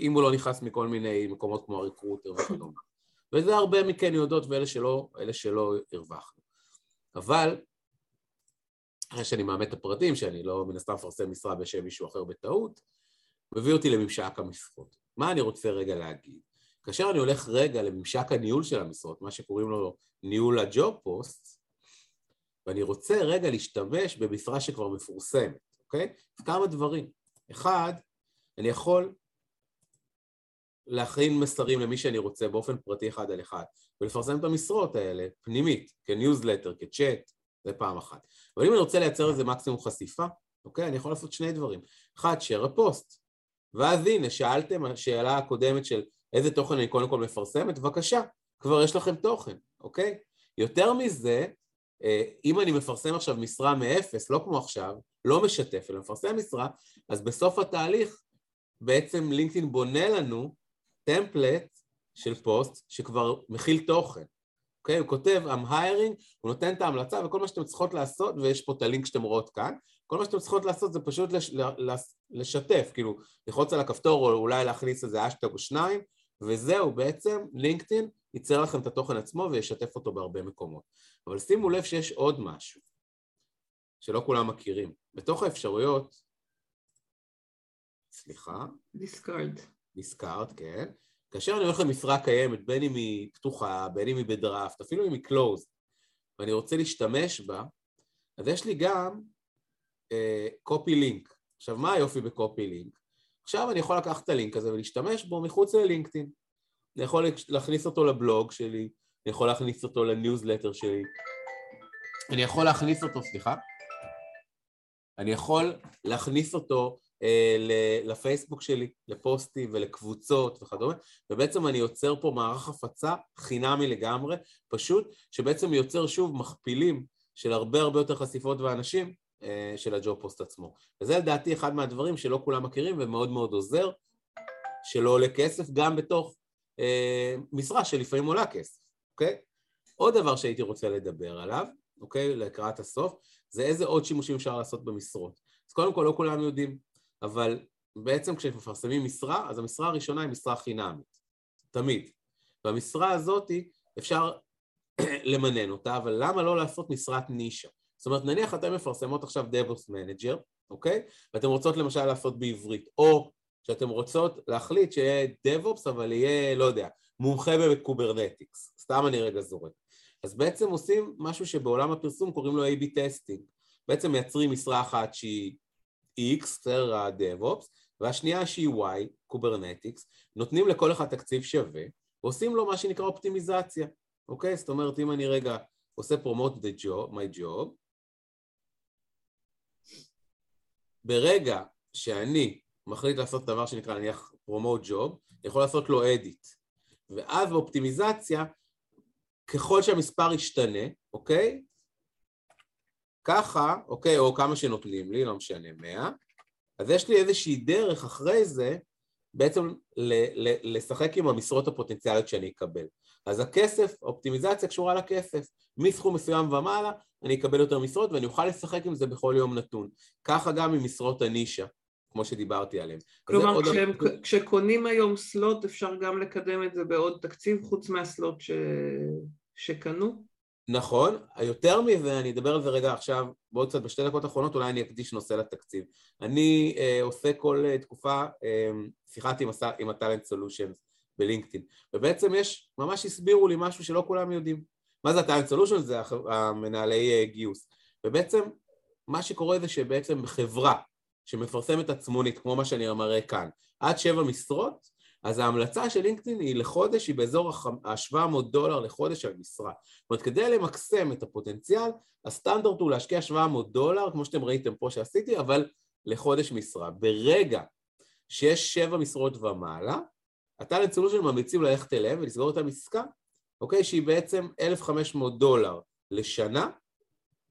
אם הוא לא נכנס מכל מיני מקומות כמו הריקרוטר וכדומה. וזה הרבה מכן יודעות ואלה שלא, שלא הרווחנו. אבל, אחרי שאני מאמת את הפרטים, שאני לא מן הסתם מפרסם משרה בשם מישהו אחר בטעות, מביא אותי לממשק המשרות. מה אני רוצה רגע להגיד? כאשר אני הולך רגע לממשק הניהול של המשרות, מה שקוראים לו ניהול הג'וב פוסט, ואני רוצה רגע להשתמש במשרה שכבר מפורסמת, אוקיי? כמה דברים. אחד, אני יכול להכין מסרים למי שאני רוצה באופן פרטי אחד על אחד, ולפרסם את המשרות האלה פנימית, כניוזלטר, כצ'אט, זה פעם אחת. אבל אם אני רוצה לייצר איזה מקסימום חשיפה, אוקיי? אני יכול לעשות שני דברים. אחד, share הפוסט. ואז הנה, שאלתם, השאלה הקודמת של איזה תוכן אני קודם כל מפרסמת, בבקשה, כבר יש לכם תוכן, אוקיי? יותר מזה, אה, אם אני מפרסם עכשיו משרה מאפס, לא כמו עכשיו, לא משתף, אלא מפרסם משרה, אז בסוף התהליך בעצם לינקדאין בונה לנו template של פוסט שכבר מכיל תוכן. אוקיי? הוא כותב I'm hiring, הוא נותן את ההמלצה וכל מה שאתם צריכות לעשות, ויש פה את הלינק שאתם רואות כאן, כל מה שאתם צריכות לעשות זה פשוט לש, לשתף, כאילו ללחוץ על הכפתור או אולי להכניס איזה האשטג או שניים, וזהו, בעצם לינקדאין ייצר לכם את התוכן עצמו וישתף אותו בהרבה מקומות. אבל שימו לב שיש עוד משהו שלא כולם מכירים. בתוך האפשרויות, סליחה. discard. discard, כן. כאשר אני הולך למשרה קיימת, בין אם היא פתוחה, בין אם היא בדראפט, אפילו אם היא closed, ואני רוצה להשתמש בה, אז יש לי גם copy uh, link. עכשיו, מה היופי ב copy link? עכשיו אני יכול לקחת את הלינק הזה ולהשתמש בו מחוץ ללינקדאין. אני יכול להכניס אותו לבלוג שלי, אני יכול להכניס אותו לניוזלטר שלי, אני יכול להכניס אותו, סליחה, אני יכול להכניס אותו אה, לפייסבוק שלי, לפוסטים ולקבוצות וכדומה, ובעצם אני יוצר פה מערך הפצה חינמי לגמרי, פשוט, שבעצם יוצר שוב מכפילים של הרבה הרבה יותר חשיפות ואנשים אה, של הג'וב פוסט עצמו. וזה לדעתי אחד מהדברים שלא כולם מכירים ומאוד מאוד עוזר, שלא עולה כסף גם בתוך אה, משרה שלפעמים עולה כסף, אוקיי? עוד דבר שהייתי רוצה לדבר עליו, אוקיי? לקראת הסוף, זה איזה עוד שימושים אפשר לעשות במשרות. אז קודם כל לא כולם יודעים, אבל בעצם כשמפרסמים משרה, אז המשרה הראשונה היא משרה חינמית, תמיד. והמשרה הזאת אפשר למנן אותה, אבל למה לא לעשות משרת נישה? זאת אומרת, נניח אתן מפרסמות עכשיו DevOps Manager, אוקיי? ואתן רוצות למשל לעשות בעברית, או שאתן רוצות להחליט שיהיה DevOps, אבל יהיה, לא יודע, מומחה ב Kubernetes, סתם אני רגע זורק. אז בעצם עושים משהו שבעולם הפרסום קוראים לו A-B testing. בעצם מייצרים משרה אחת שהיא X, בסדר, ה-DevOps, והשנייה שהיא Y, Kubernetes, נותנים לכל אחד תקציב שווה, ועושים לו מה שנקרא אופטימיזציה, אוקיי? זאת אומרת, אם אני רגע עושה promote the job, my job, ברגע שאני מחליט לעשות דבר שנקרא נניח פרומוט ג'וב, אני יכול לעשות לו אדיט. ואז באופטימיזציה, ככל שהמספר ישתנה, אוקיי? ככה, אוקיי, או כמה שנותנים לי, לא משנה, 100, אז יש לי איזושהי דרך אחרי זה בעצם ל- ל- לשחק עם המשרות הפוטנציאליות שאני אקבל. אז הכסף, אופטימיזציה קשורה לכסף. מסכום מסוים ומעלה, אני אקבל יותר משרות ואני אוכל לשחק עם זה בכל יום נתון. ככה גם עם משרות הנישה, כמו שדיברתי עליהן. כלומר, כשהם, עוד... כשקונים היום סלוט, אפשר גם לקדם את זה בעוד תקציב, חוץ מהסלוט ש... שקנו? נכון, יותר מזה, אני אדבר על זה רגע עכשיו, בעוד קצת בשתי דקות האחרונות, אולי אני אקדיש נושא לתקציב. אני אה, עושה כל אה, תקופה אה, שיחת עם, עם הטאלנט סולושנס בלינקדאין, ובעצם יש, ממש הסבירו לי משהו שלא כולם יודעים. מה זה הטאלנט סולושנס? זה המנהלי אה, גיוס. ובעצם מה שקורה זה שבעצם חברה שמפרסמת עצמונית, כמו מה שאני מראה כאן, עד שבע משרות, אז ההמלצה של לינקדאין היא לחודש, היא באזור ה-700 דולר לחודש על משרה. זאת אומרת, כדי למקסם את הפוטנציאל, הסטנדרט הוא להשקיע 700 דולר, כמו שאתם ראיתם פה שעשיתי, אבל לחודש משרה. ברגע שיש שבע משרות ומעלה, הטאלנט סולושן ממליצים ללכת אליהם ולסגור את המסקה, אוקיי? שהיא בעצם 1,500 דולר לשנה,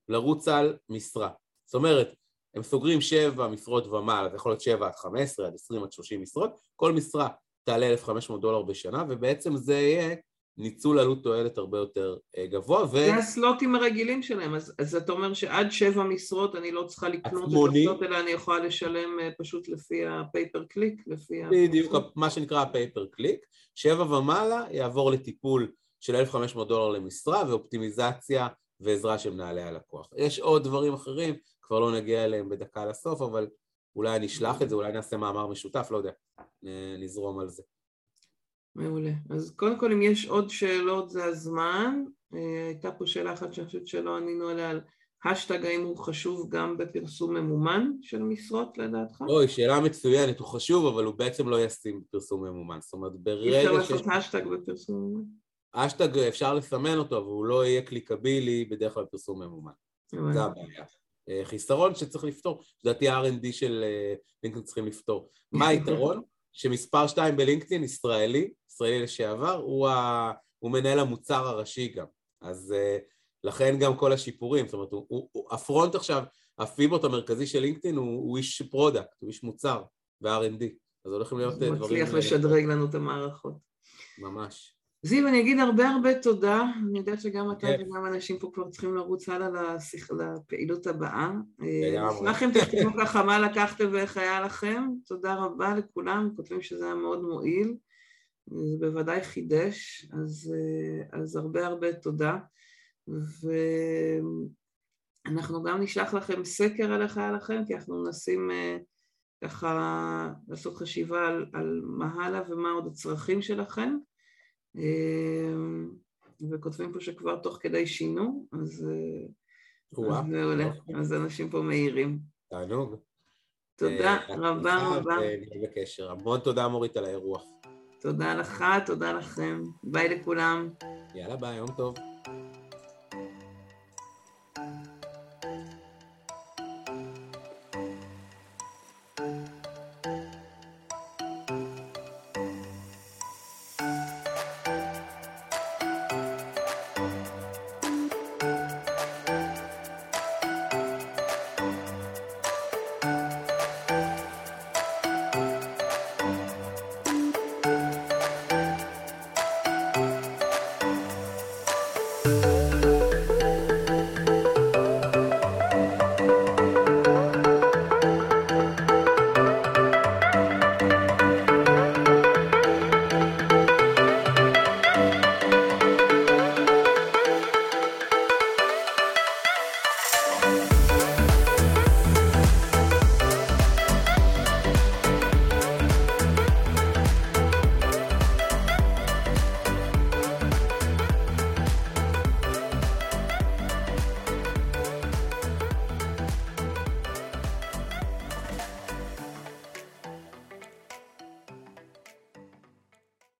לרוץ על משרה. זאת אומרת, הם סוגרים 7 משרות ומעלה, זה יכול להיות 7 עד 15, עד 20 עד 30 משרות, כל משרה תעלה 1,500 דולר בשנה, ובעצם זה יהיה ניצול עלות תועלת הרבה יותר אה, גבוה. ו... זה הסלוטים הרגילים שלהם, אז, אז אתה אומר שעד שבע משרות אני לא צריכה לקנות את הסלוט, אלא אני יכולה לשלם אה, פשוט לפי הפייפר קליק, לפי... בדיוק, ה... מה שנקרא ה pay per click, שבע ומעלה יעבור לטיפול של 1,500 דולר למשרה ואופטימיזציה ועזרה של מנהלי הלקוח. יש עוד דברים אחרים, כבר לא נגיע אליהם בדקה לסוף, אבל אולי אני אשלח את זה, אולי נעשה מאמר משותף, לא יודע, נזרום על זה. מעולה. אז קודם כל אם יש עוד שאלות זה הזמן. אה, הייתה פה שאלה אחת שאני חושבת שלא ענינו עליה על האשטג האם הוא חשוב גם בפרסום ממומן של משרות לדעתך? אוי, שאלה מצוינת, הוא חשוב אבל הוא בעצם לא ישים בפרסום ממומן. זאת אומרת ברגע ש... אי אפשר לעשות האשטג בפרסום ממומן? האשטג אפשר לסמן אותו אבל הוא לא יהיה clickable-י בדרך כלל בפרסום ממומן. זה הבעיה. אה, חיסרון שצריך לפתור, לדעתי ה-R&D של אה, לינקדאין צריכים לפתור. מה היתרון? שמספר שתיים בלינקדאין, ישראלי, ישראלי לשעבר, הוא, ה... הוא מנהל המוצר הראשי גם. אז uh, לכן גם כל השיפורים, זאת אומרת, הוא, הוא, הוא, ה front עכשיו, ה pivot המרכזי של לינקדאין הוא, הוא איש product, הוא איש מוצר ו-R&D. אז הולכים להיות דברים... הוא מצליח לשדרג לנו את המערכות. ממש. זיו, אני אגיד הרבה הרבה תודה, אני יודעת שגם אתה. וגם אנשים פה כבר צריכים לרוץ הלאה לשיח, לפעילות הבאה. אשמח אם תכתבו ככה מה לקחתם ואיך היה לכם, תודה רבה לכולם, כותבים שזה היה מאוד מועיל, זה בוודאי חידש, אז, אז הרבה הרבה תודה. ואנחנו גם נשלח לכם סקר על איך היה לכם, כי אנחנו מנסים ככה לעשות חשיבה על, על מה הלאה ומה עוד הצרכים שלכם. אמ, וכותבים פה שכבר תוך כדי שינו, אז זה עולה, אז אנשים פה מעירים. תענוג. תודה אה, רבה רבה. נהיה בקשר. המון תודה מורית על האירוח. תודה לך, תודה לכם. ביי לכולם. יאללה ביי, יום טוב.